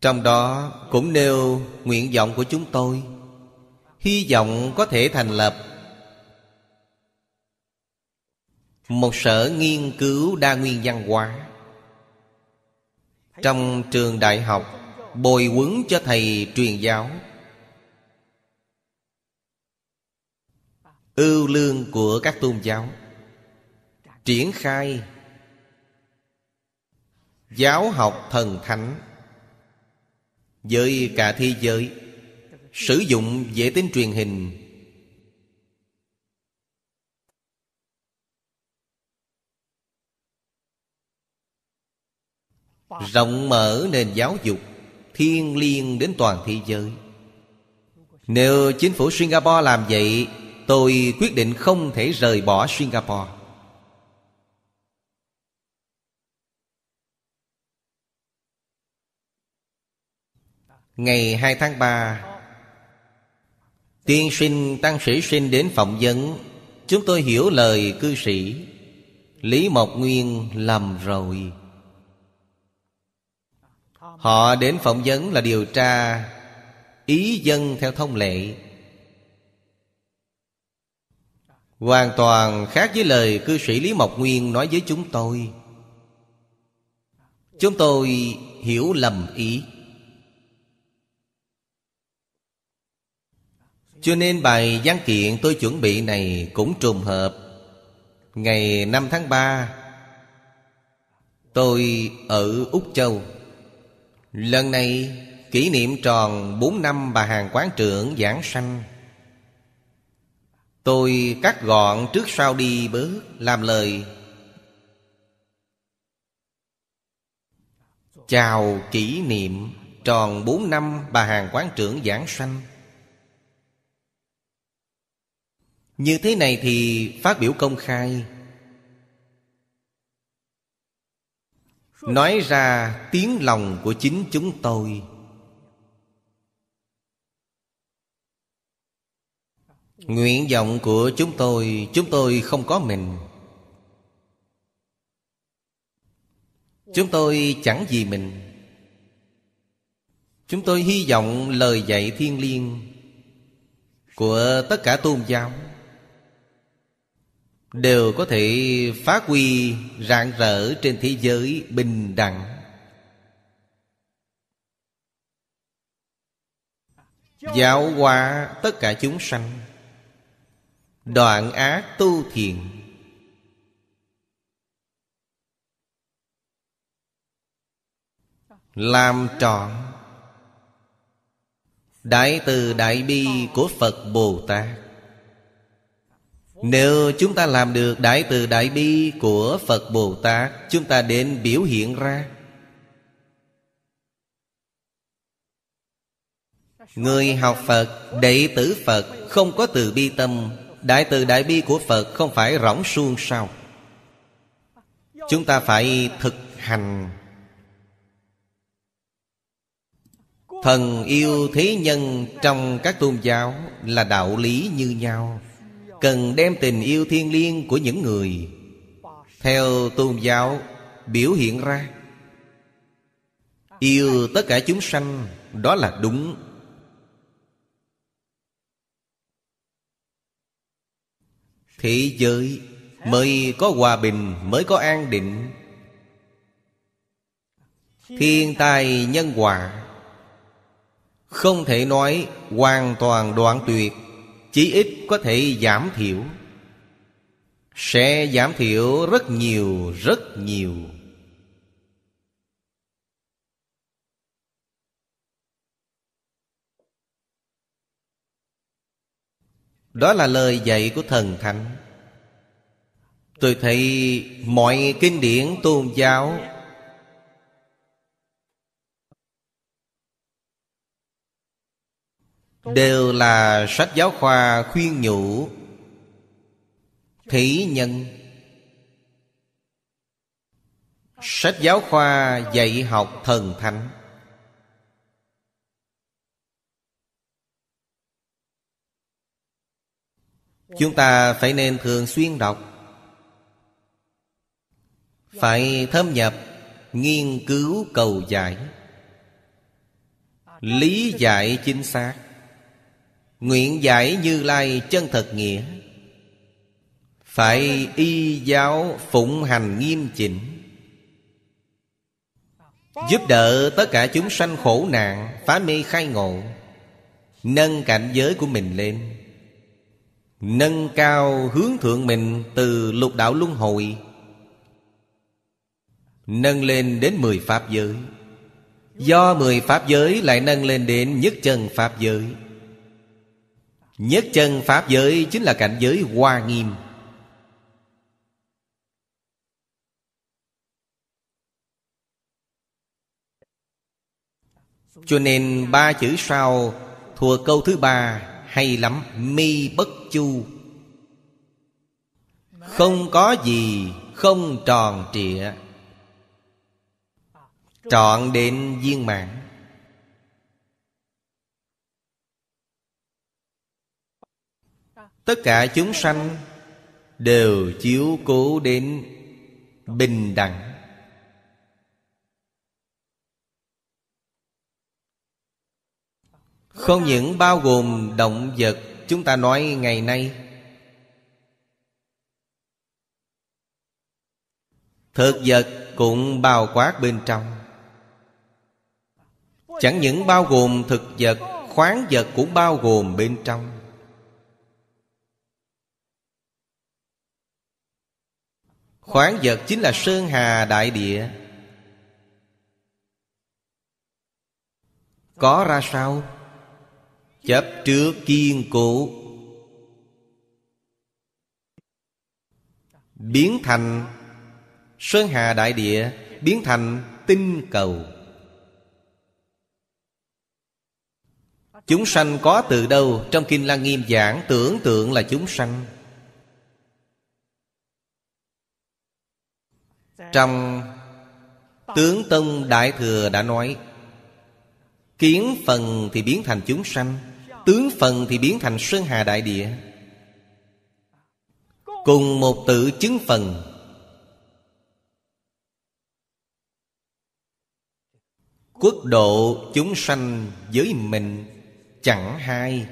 S1: Trong đó cũng nêu nguyện vọng của chúng tôi. Hy vọng có thể thành lập Một sở nghiên cứu đa nguyên văn hóa. Trong trường đại học, Bồi quấn cho thầy truyền giáo. Ưu lương của các tôn giáo. Triển khai Giáo học thần thánh, Với cả thế giới, Sử dụng vệ tinh truyền hình. Rộng mở nền giáo dục Thiên liêng đến toàn thế giới. Nếu chính phủ Singapore làm vậy Tôi quyết định không thể rời bỏ Singapore. Ngày 2 tháng 3 Tiên sinh tăng sĩ sinh đến phỏng vấn. Chúng tôi hiểu lời cư sĩ Lý Mộc Nguyên lầm rồi. Họ đến phỏng vấn là điều tra Ý dân theo thông lệ. Hoàn toàn khác với lời cư sĩ Lý Mộc Nguyên nói với chúng tôi. Chúng tôi hiểu lầm ý. Cho nên bài văn kiện tôi chuẩn bị này cũng trùng hợp. Ngày 5 tháng 3 Tôi ở Úc Châu. Lần này kỷ niệm tròn 4 năm bà hàng quán trưởng giảng sanh. Tôi cắt gọn trước sau đi bớt, Làm lời. Chào kỷ niệm, tròn 4 năm bà hàng quán trưởng giảng sanh. Như thế này thì phát biểu công khai. Nói ra tiếng lòng của chính chúng tôi. Nguyện vọng của chúng tôi Chúng tôi không có mình. Chúng tôi chẳng gì mình. Chúng tôi hy vọng lời dạy thiên liêng Của tất cả tôn giáo Đều có thể phát huy rạng rỡ trên thế giới bình đẳng. Giáo hóa tất cả chúng sanh. Đoạn ác tu thiện Làm trọn Đại từ đại bi của Phật Bồ Tát. Nếu chúng ta làm được đại từ đại bi của Phật Bồ Tát Chúng ta đến biểu hiện ra. Người học Phật, đệ tử Phật Không có từ bi tâm. Đại từ đại bi của Phật không phải rỗng suông sao? Chúng ta phải thực hành. Thần yêu thế nhân trong các tôn giáo là đạo lý như nhau. Cần đem tình yêu thiên liêng của những người Theo tôn giáo biểu hiện ra. Yêu tất cả chúng sanh, Đó là đúng. Thế giới mới có hòa bình, Mới có an định. Thiên tai nhân quả Không thể nói hoàn toàn đoạn tuyệt, Chỉ ít có thể giảm thiểu. Sẽ giảm thiểu rất nhiều rất nhiều. Đó là lời dạy của thần thánh. Tôi thấy mọi kinh điển tôn giáo Đều là sách giáo khoa khuyên nhủ Thí nhân. Sách giáo khoa dạy học thần thánh. Chúng ta phải nên thường xuyên đọc. Phải thâm nhập, Nghiên cứu cầu giải. Lý giải chính xác. Nguyện giải như lai chân thật nghĩa. Phải y giáo phụng hành nghiêm chỉnh. Giúp đỡ tất cả chúng sanh khổ nạn, Phá mê khai ngộ. Nâng cảnh giới của mình lên. Nâng cao hướng thượng mình từ lục đạo luân hồi, Nâng lên đến mười pháp giới. Do mười pháp giới lại nâng lên đến nhất chân pháp giới. Nhất chân pháp giới chính là cảnh giới hoa nghiêm. Cho nên ba chữ sau thuộc câu thứ ba hay lắm, Mi bất chu. Không có gì, không tròn trịa. Trọn đến viên mãn. Tất cả chúng sanh Đều chiếu cố đến bình đẳng. Không những bao gồm động vật, chúng ta nói ngày nay. Thực vật cũng bao quát bên trong. Chẳng những bao gồm thực vật, khoáng vật cũng bao gồm bên trong. Khoáng vật chính là sơn hà đại địa. Có ra sao? Chấp trước kiên cố. Biến thành sơn hà đại địa, biến thành tinh cầu. Chúng sanh có từ đâu? Trong kinh lăng nghiêm giảng, tưởng tượng là chúng sanh. Trong tướng tông đại thừa đã nói, kiến phần thì biến thành chúng sanh tướng phần thì biến thành sơn hà đại địa. Cùng một tự chứng phần. Quốc độ chúng sanh với mình chẳng hai.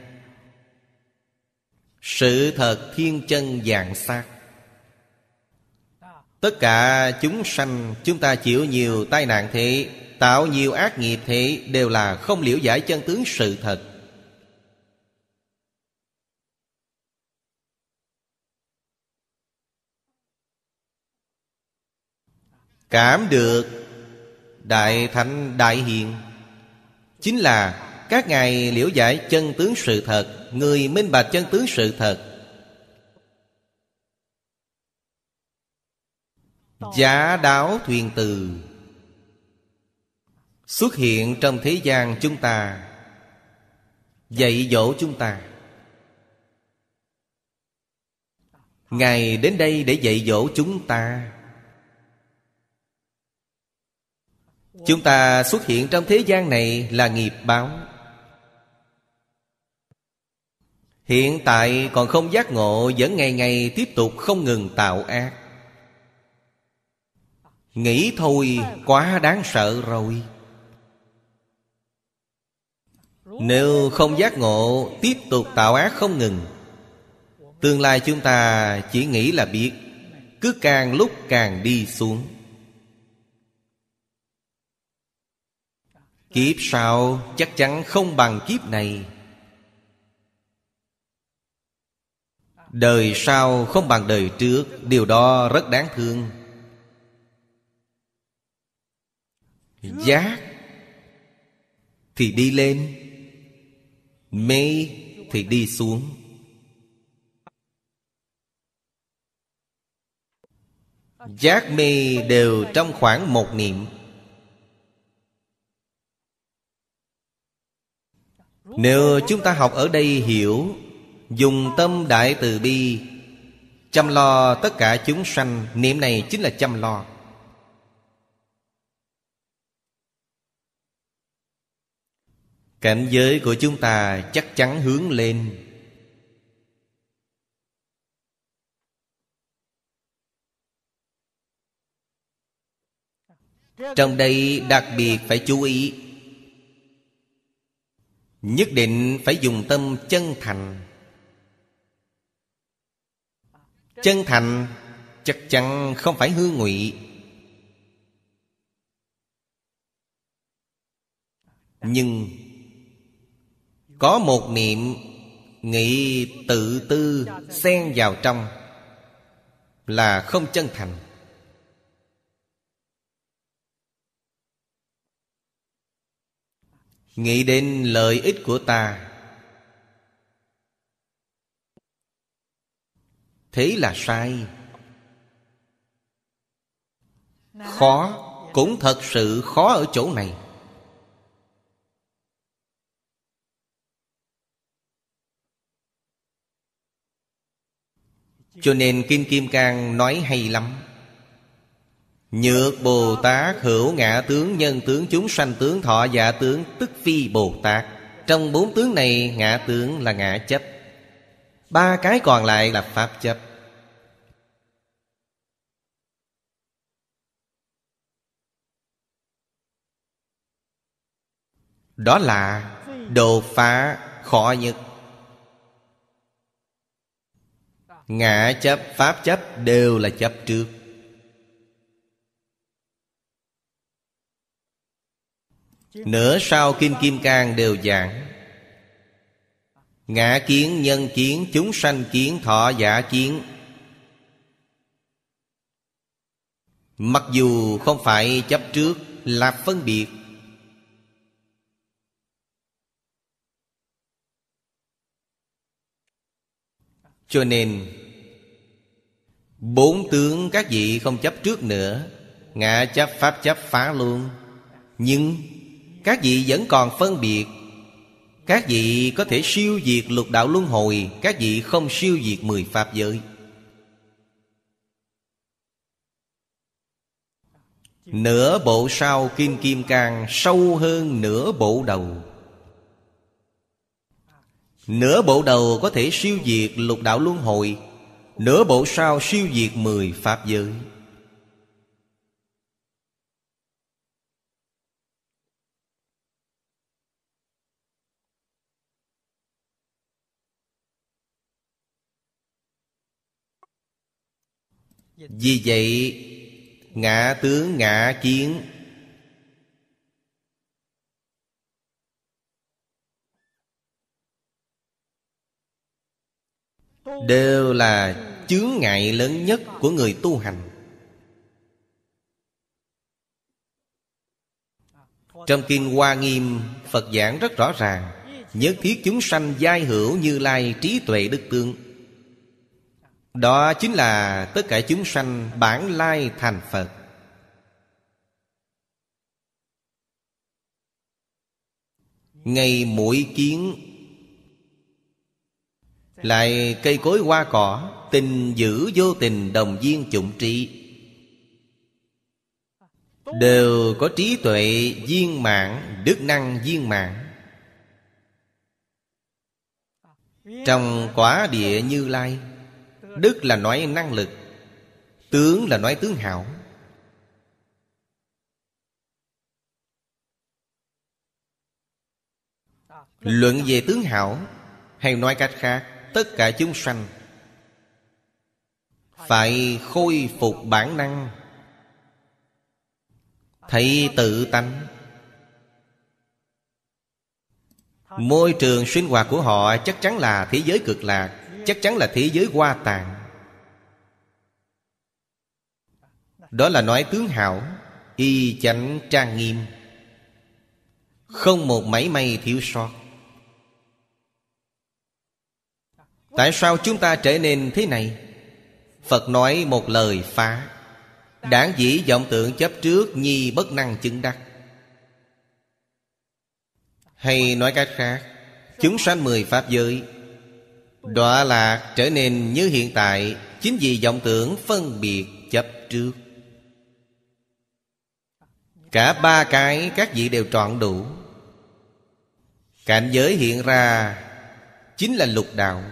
S1: Sự thật thiên chân dạng sát tất cả chúng sanh, chúng ta chịu nhiều tai nạn thế, tạo nhiều ác nghiệp thế, đều là không liễu giải chân tướng sự thật. Cảm được đại thánh đại hiền. Chính là các ngài liễu giải chân tướng sự thật, người minh bạch chân tướng sự thật. Giả đáo thuyền từ Xuất hiện trong thế gian chúng ta, Dạy dỗ chúng ta. Ngài đến đây để dạy dỗ chúng ta. Chúng ta xuất hiện trong thế gian này là nghiệp báo. Hiện tại còn không giác ngộ, Vẫn ngày ngày tiếp tục không ngừng tạo ác. Nghĩ thôi, quá đáng sợ rồi. Nếu không giác ngộ, Tiếp tục tạo ác không ngừng. Tương lai chúng ta chỉ nghĩ là biết, Cứ càng lúc càng đi xuống. Kiếp sau chắc chắn không bằng kiếp này. Đời sau không bằng đời trước, Điều đó rất đáng thương. Giác Thì đi lên, Mê thì đi xuống. Giác mê đều trong khoảng một niệm. Nếu chúng ta học ở đây hiểu, Dùng tâm đại từ bi, Chăm lo tất cả chúng sanh, Niệm này chính là chăm lo. Cảnh giới của chúng ta chắc chắn hướng lên. Trong đây đặc biệt phải chú ý Nhất định phải dùng tâm chân thành. Chân thành chắc chắn không phải hư ngụy. Nhưng có một niệm Nghĩ tự tư xen vào trong Là không chân thành. Nghĩ đến lợi ích của ta. Thế là sai. Khó Cũng thật sự khó ở chỗ này. Cho nên Kim Kim Cang nói hay lắm. Nhược Bồ Tát hữu ngã tướng nhân tướng chúng sanh tướng thọ giả tướng tức phi Bồ Tát. Trong bốn tướng này ngã tướng là ngã chấp. Ba cái còn lại là pháp chấp. Đó là đồ phá khó nhất Ngã chấp, pháp chấp đều là chấp trước. Nửa sau Kim Kim Cang đều giảng Ngã kiến, nhân kiến, chúng sanh kiến, thọ giả kiến. Mặc dù không phải chấp trước là phân biệt. Cho nên Bốn tướng các vị không chấp trước nữa Ngã chấp pháp chấp phá luôn. Nhưng các vị vẫn còn phân biệt. Các vị có thể siêu diệt lục đạo luân hồi, Các vị không siêu diệt mười pháp giới. Nửa bộ sau kim kim càng Sâu hơn nửa bộ đầu. Nửa bộ đầu có thể siêu diệt lục đạo luân hồi, Nửa bộ sau siêu diệt mười pháp giới. Vì vậy, Ngã tướng ngã kiến Đều là chướng ngại lớn nhất của người tu hành. Trong Kinh Hoa Nghiêm, Phật giảng rất rõ ràng Nhất thiết chúng sanh giai hữu như lai trí tuệ đức tương. Đó chính là tất cả chúng sanh bản lai thành Phật. Ngày mũi kiến. Lại cây cối hoa cỏ, Tình giữ vô tình đồng viên chủng trị. Đều có trí tuệ viên mạng Đức năng viên mạng Trong quả địa như lai Đức là nói năng lực, Tướng là nói tướng hảo. Luận về tướng hảo, Hay nói cách khác, tất cả chúng sanh phải khôi phục bản năng, thấy tự tánh. Môi trường sinh hoạt của họ chắc chắn là thế giới cực lạc chắc chắn là thế giới hoa tàn đó là nói tướng hảo, y chánh trang nghiêm. Không một mảy may thiếu sót. Tại sao chúng ta trở nên thế này? Phật nói một lời phá. Đáng dĩ vọng tượng chấp trước Nhi bất năng chứng đắc. Hay nói cách khác, Chúng sanh mười pháp giới Đọa lạc trở nên như hiện tại, Chính vì vọng tưởng phân biệt chấp trước. Cả ba cái các vị đều trọn đủ. Cảnh giới hiện ra Chính là lục đạo.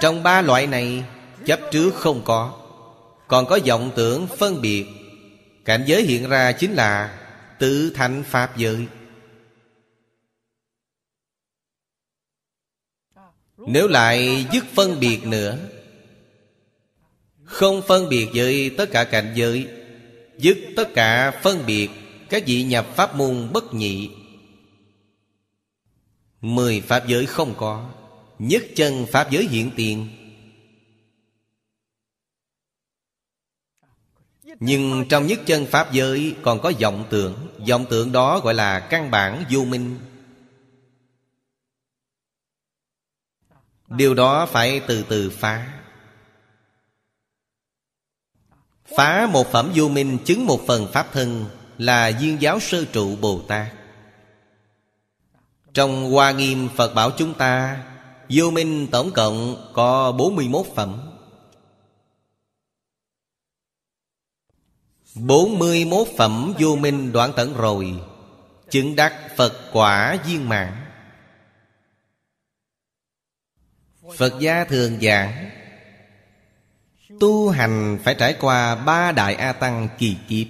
S1: Trong ba loại này, Chấp trước không có. Còn có vọng tưởng phân biệt. Cảnh giới hiện ra chính là Tự thành Pháp giới. Nếu lại dứt phân biệt nữa, Không phân biệt với tất cả cảnh giới, Dứt tất cả phân biệt, Các vị nhập pháp môn bất nhị. Mười pháp giới không có, Nhất chân Pháp giới hiện tiền. Nhưng trong nhất chân Pháp giới còn có vọng tưởng. Vọng tưởng đó gọi là căn bản vô minh. Điều đó phải từ từ phá. Phá một phẩm vô minh, chứng một phần Pháp thân Là duyên giáo sơ trụ Bồ Tát. Trong Hoa Nghiêm, Phật bảo chúng ta, Vô minh tổng cộng có 41 phẩm. 41 phẩm vô minh đoạn tận rồi, Chứng đắc Phật quả viên mạng. Phật gia thường giảng, Tu hành phải trải qua ba đại A Tăng kỳ kiếp.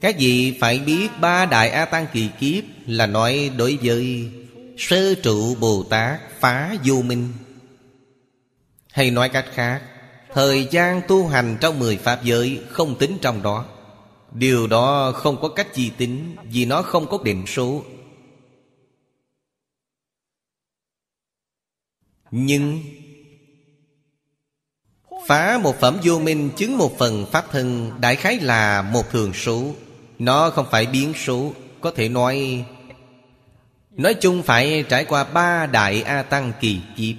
S1: Các vị phải biết ba đại A Tăng kỳ kiếp Là nói đối với Sơ trụ Bồ Tát phá vô minh. Hay nói cách khác, Thời gian tu hành trong mười Pháp giới Không tính trong đó. Điều đó không có cách gì tính Vì nó không có định số. Nhưng Phá một phẩm vô minh chứng một phần pháp thân Đại khái là một thường số. Nó không phải biến số, Có thể nói Nói chung phải trải qua ba đại A Tăng kỳ kiếp.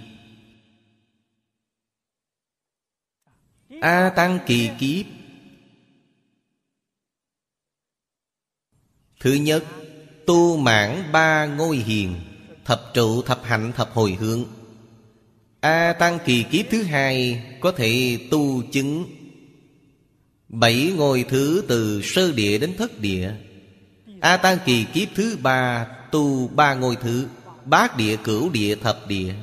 S1: A Tăng kỳ kiếp, Thứ nhất, Tu mãn ba ngôi hiền, Thập trụ thập hạnh thập hồi hướng. A Tăng kỳ kiếp thứ hai Có thể tu chứng. Bảy ngôi thứ từ sơ địa đến thất địa. A Tăng kỳ kiếp thứ ba Tu ba ngôi thứ, Bát địa, cửu địa, thập địa.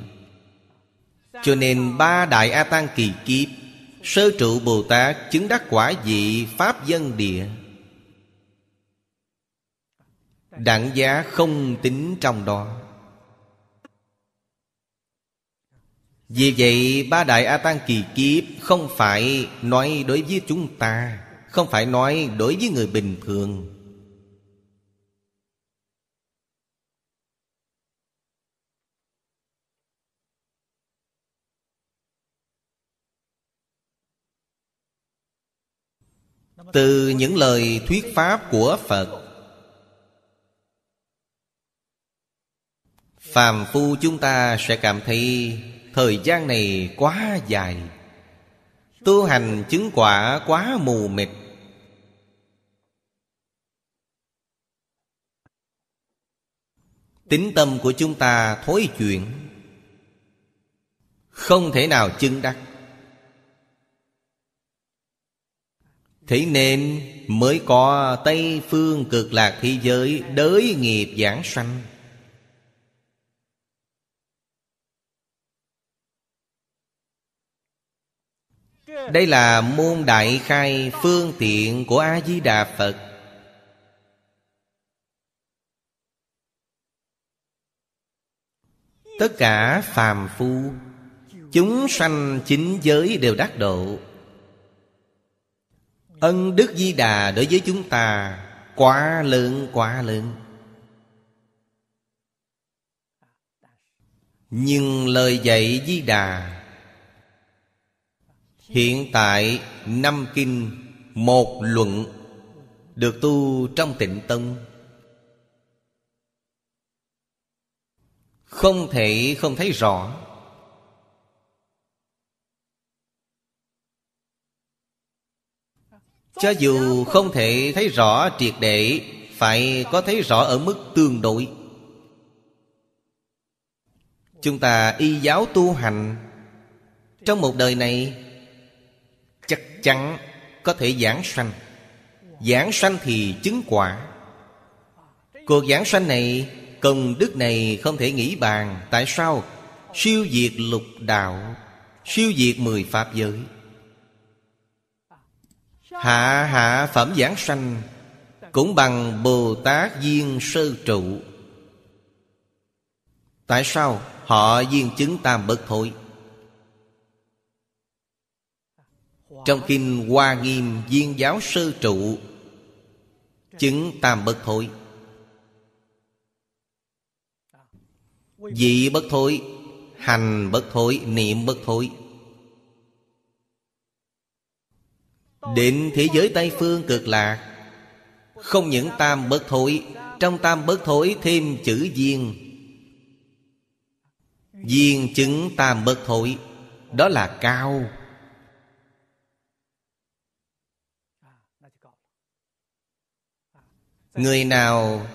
S1: Cho nên ba đại A Tăng kỳ kiếp, Sơ trụ Bồ Tát chứng đắc quả dị Pháp dân địa. Đẳng giá không tính trong đó. Vì vậy, ba đại A Tăng kỳ kiếp Không phải nói đối với chúng ta, Không phải nói đối với người bình thường. Từ những lời thuyết pháp của Phật, Phàm phu chúng ta sẽ cảm thấy Thời gian này quá dài. Tu hành chứng quả quá mù mịt. Tính tâm của chúng ta thối chuyển. Không thể nào chứng đắc. Thế nên mới có Tây phương cực lạc thế giới Đới nghiệp giảng sanh. Đây là môn đại khai phương tiện của A-di-đà Phật. Tất cả phàm phu, Chúng sanh chính giới đều đắc độ. Ân đức di đà đối với chúng ta Quá lớn quá lớn. Nhưng lời dạy di đà Hiện tại năm kinh Một luận Được tu trong tịnh tông. Không thể không thấy rõ. Cho dù không thể thấy rõ triệt để, Phải có thấy rõ ở mức tương đối. Chúng ta y giáo tu hành. Trong một đời này chắn có thể giảng sanh. Giảng sanh thì chứng quả. Cuộc giảng sanh này, Công đức này không thể nghĩ bàn. Tại sao? Siêu diệt lục đạo, Siêu diệt mười pháp giới. Hạ hạ phẩm giảng sanh Cũng bằng Bồ Tát Duyên Sơ Trụ. Tại sao? Họ duyên chứng tam bất thối Trong kinh Hoa Nghiêm, Viên giáo sơ trụ, Chứng tam bất thối. Dị bất thối, Hành bất thối, Niệm bất thối. Đến thế giới Tây Phương cực lạc, Không những tam bất thối, Trong tam bất thối thêm chữ duyên Duyên chứng tam bất thối, Đó là cao. Người nào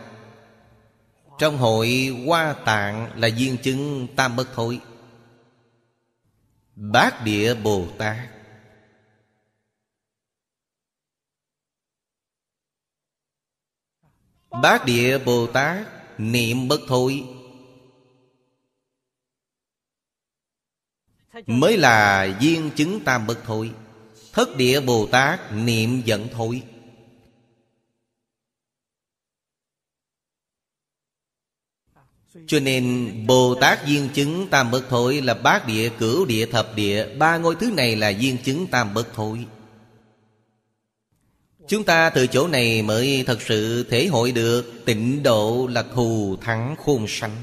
S1: Trong hội Hoa Tạng Là duyên chứng tam bất thối Bát địa Bồ Tát. Bát địa Bồ Tát, Niệm bất thối Mới là duyên chứng tam bất thối Thất địa Bồ Tát, niệm giận thối. Cho nên Bồ Tát duyên chứng tam bất thối Là bát địa, cửu địa, thập địa. Ba ngôi thứ này là duyên chứng tam bất thối. Chúng ta từ chỗ này mới thật sự thể hội được Tịnh độ là thù thắng khôn sanh.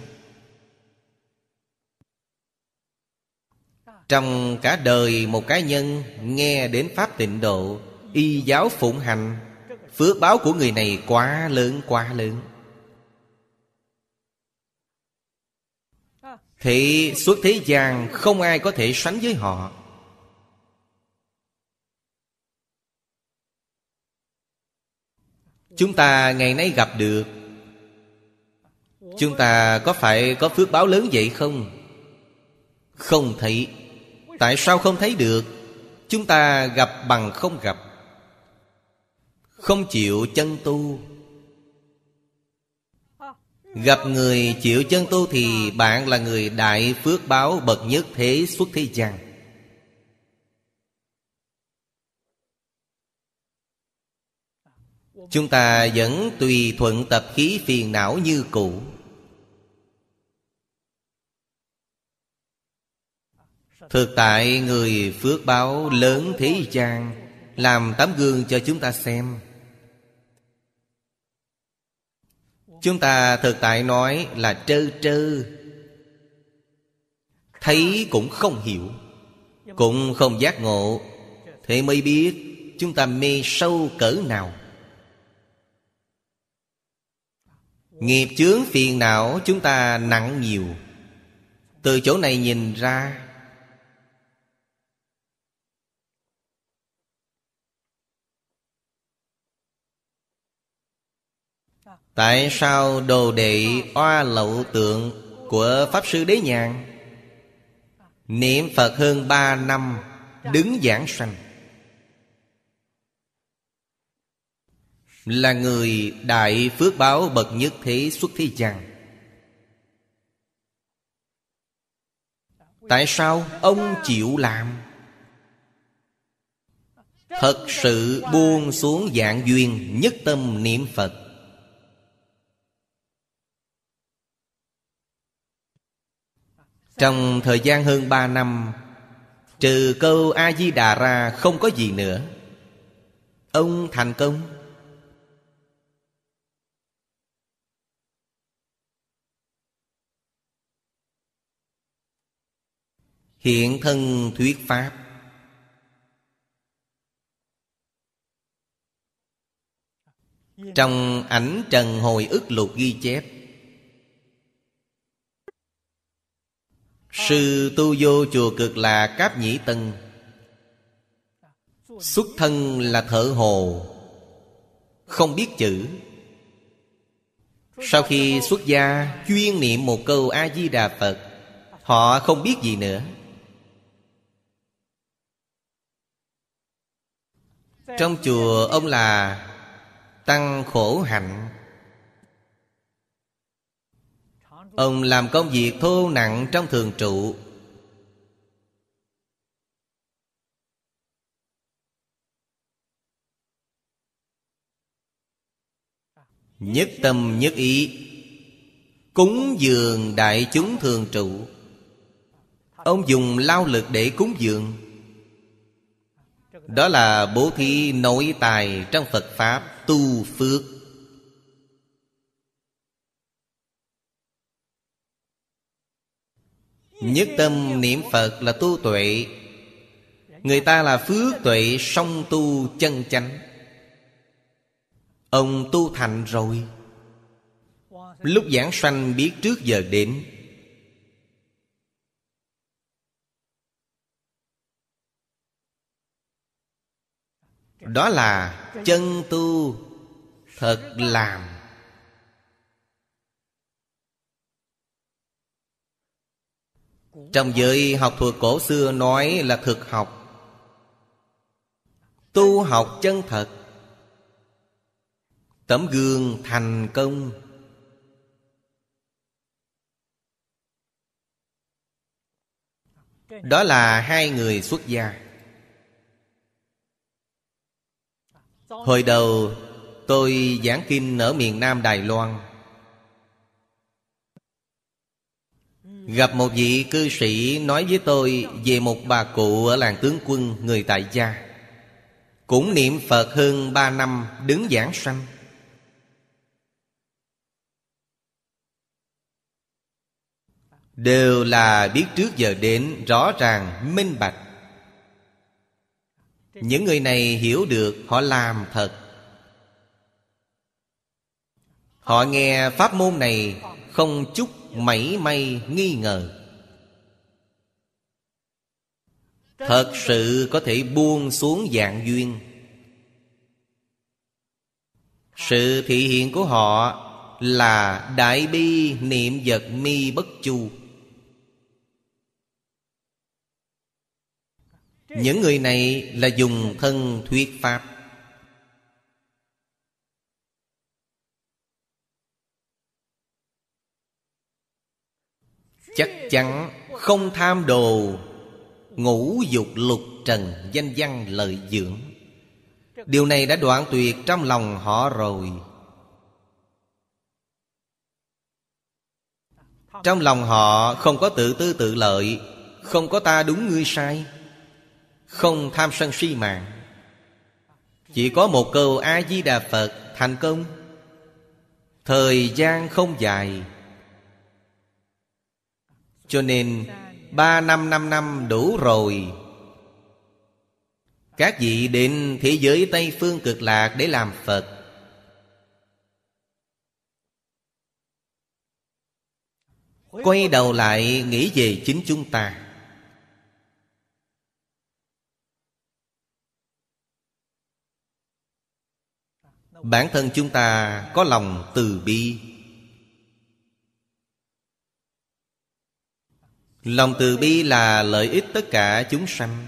S1: Trong cả đời một cá nhân nghe đến Pháp tịnh độ Y giáo phụng hành Phước báo của người này quá lớn quá lớn. Thì suốt thế gian không ai có thể sánh với họ. Chúng ta ngày nay gặp được. Chúng ta có phải có phước báo lớn vậy không? Không thấy. Tại sao không thấy được? Chúng ta gặp bằng không gặp. Không chịu chân tu. Gặp người chịu chân tu thì bạn là người đại phước báo bậc nhất thế xuất thế gian. Chúng ta vẫn tùy thuận tập khí phiền não như cũ. Thực tại người phước báo lớn thế gian, Làm tấm gương cho chúng ta xem. Chúng ta thực tại nói là trơ trơ. Thấy cũng không hiểu, Cũng không giác ngộ. Thế mới biết Chúng ta mê sâu cỡ nào. Nghiệp chướng phiền não chúng ta nặng nhiều. Từ chỗ này nhìn ra Tại sao đồ đệ oa lậu tượng của Pháp Sư Đế Nhàn? Niệm Phật hơn ba năm Đứng giảng sanh. Là người đại phước báo bậc nhất thế xuất thế gian. Tại sao ông chịu làm? Thật sự buông xuống dạng duyên Nhất tâm niệm Phật. Trong thời gian hơn ba năm, Trừ câu A-di-đà ra không có gì nữa. Ông thành công. Hiện thân thuyết Pháp. Trong ảnh trần hồi ức lục ghi chép Sư tu vô chùa cực là Cáp Nhĩ Tân. Xuất thân là thợ hồ. Không biết chữ. Sau khi xuất gia, Chuyên niệm một câu A-di-đà Phật, Họ không biết gì nữa. Trong chùa ông là Tăng khổ hạnh. Ông làm công việc thô nặng trong thường trụ. Nhất tâm nhất ý, Cúng dường đại chúng thường trụ. Ông dùng lao lực để cúng dường. Đó là bố thí nội tài trong Phật Pháp tu phước. Nhất tâm niệm Phật là tu tuệ. Người ta là phước tuệ, song tu chân chánh. Ông tu thành rồi. Lúc giảng sanh biết trước giờ đến Đó là chân tu Thật làm. Trong giới học thuật cổ xưa nói là thực học. Tu học chân thật. Tấm gương thành công. Đó là hai người xuất gia. Hồi đầu, tôi giảng kinh ở miền Nam Đài Loan. Gặp một vị cư sĩ nói với tôi Về một bà cụ ở làng tướng quân người tại gia. Cũng niệm Phật hơn ba năm, đứng giảng sanh. Đều là biết trước giờ đến, rõ ràng, minh bạch. Những người này hiểu được, họ làm thật. Họ nghe pháp môn này không chút mảy may nghi ngờ. Thật sự có thể buông xuống dạng duyên. Sự thị hiện của họ là đại bi niệm vật mi bất chu. Những người này là dùng thân thuyết Pháp. Chắc chắn không tham đồ, Ngũ dục lục trần danh văn lợi dưỡng. Điều này đã đoạn tuyệt trong lòng họ rồi. Trong lòng họ không có tự tư tự lợi, Không có ta đúng ngươi sai, Không tham sân si mạng. Chỉ có một câu A-di-đà Phật thành công. Thời gian không dài cho nên, Ba năm năm năm đủ rồi. Các vị đến thế giới Tây Phương cực lạc để làm Phật. Quay đầu lại nghĩ về chính chúng ta. Bản thân chúng ta có lòng từ bi. Lòng từ bi là lợi ích tất cả chúng sanh.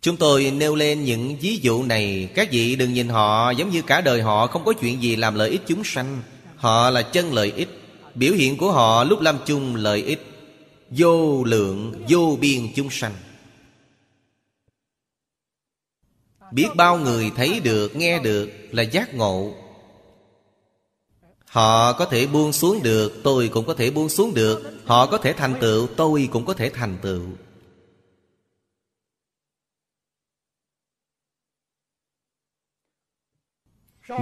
S1: Chúng tôi nêu lên những ví dụ này. Các vị đừng nhìn họ giống như cả đời họ không có chuyện gì làm lợi ích chúng sanh. Họ là chân lợi ích. Biểu hiện của họ lúc làm chung lợi ích. Vô lượng, vô biên chúng sanh. Biết bao người thấy được, nghe được là giác ngộ. Họ có thể buông xuống được, Tôi cũng có thể buông xuống được. Họ có thể thành tựu, Tôi cũng có thể thành tựu.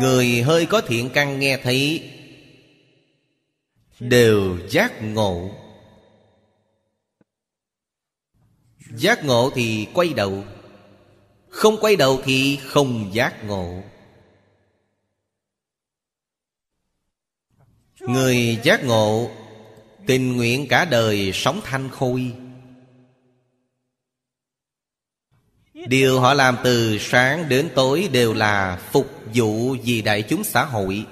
S1: Người hơi có thiện căn nghe thấy, Đều giác ngộ. Giác ngộ thì quay đầu, Không quay đầu thì không giác ngộ. Người giác ngộ, Tình nguyện cả đời sống thanh khôi. Điều họ làm từ sáng đến tối đều là phục vụ vì đại chúng xã hội.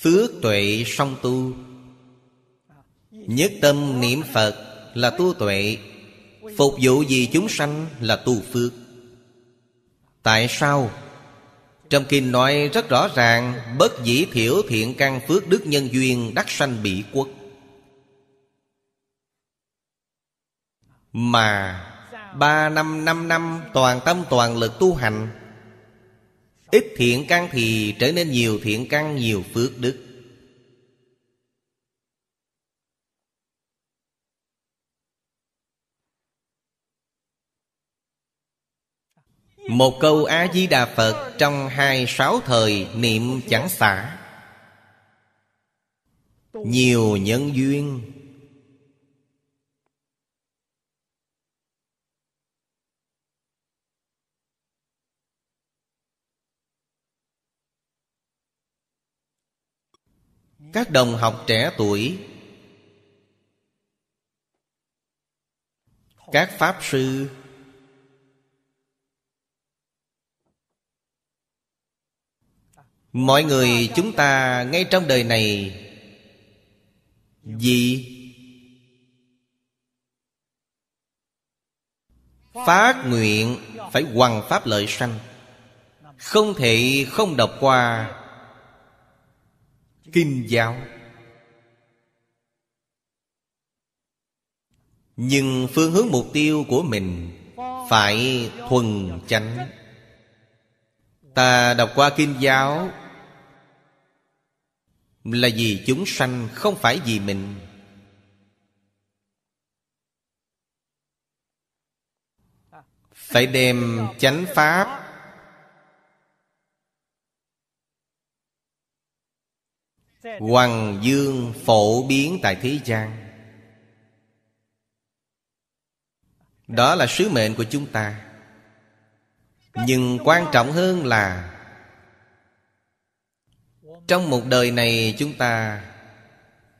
S1: Phước tuệ song tu. Nhất tâm niệm Phật là tu tuệ. Phục vụ vì chúng sanh là tu phước. Tại sao? Trong kinh nói rất rõ ràng Bất dĩ thiểu thiện căn phước đức nhân duyên đắc sanh bị quốc Mà Ba năm năm năm toàn tâm toàn lực tu hành, Ít thiện căn thì trở nên nhiều thiện căn nhiều phước đức. Một câu A-di-đà Phật Trong hai sáu thời niệm chẳng xả. Nhiều nhân duyên. Các đồng học trẻ tuổi. Các Pháp Sư. Mọi người chúng ta ngay trong đời này Gì? Phát nguyện phải hoàn pháp lợi sanh, Không thể không đọc qua Kinh giáo. Nhưng phương hướng mục tiêu của mình Phải thuần chánh. Ta đọc qua kinh giáo. Là vì chúng sanh, không phải vì mình. Phải đem chánh pháp. Hoàng dương phổ biến tại thế gian. Đó là sứ mệnh của chúng ta. Nhưng quan trọng hơn là, Trong một đời này chúng ta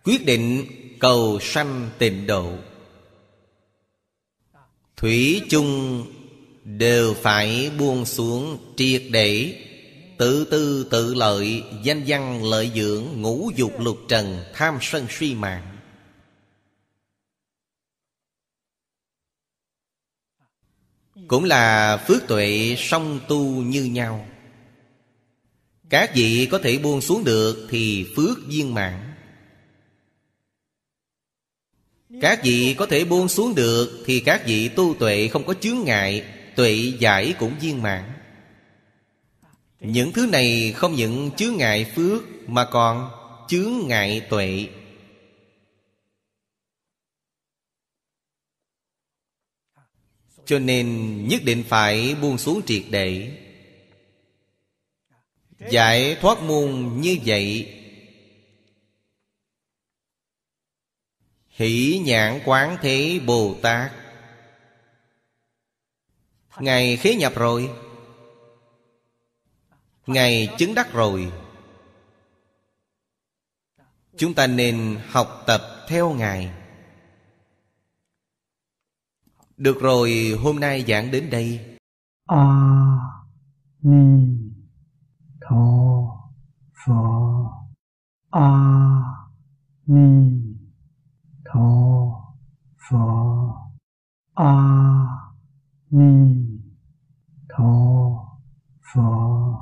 S1: Quyết định cầu sanh tịnh độ. Thủy chung đều phải buông xuống triệt để Tự tư tự lợi, Danh văn lợi dưỡng, Ngũ dục lục trần, Tham sân suy mạng. Cũng là phước tuệ song tu như nhau. Các vị có thể buông xuống được Thì phước viên mãn. Các vị có thể buông xuống được Thì các vị tu tuệ không có chướng ngại, Tuệ giải cũng viên mãn. Những thứ này không những chướng ngại phước Mà còn chướng ngại tuệ. Cho nên nhất định phải buông xuống triệt để. Giải thoát môn như vậy, Hỷ nhãn quán thế Bồ Tát. Ngài khế nhập rồi. Ngài chứng đắc rồi. Chúng ta nên học tập theo Ngài. Được rồi, hôm nay giảng đến đây.
S2: A à, Ni Tho Phở A à, Ni Tho Phở A à, Ni Tho Phở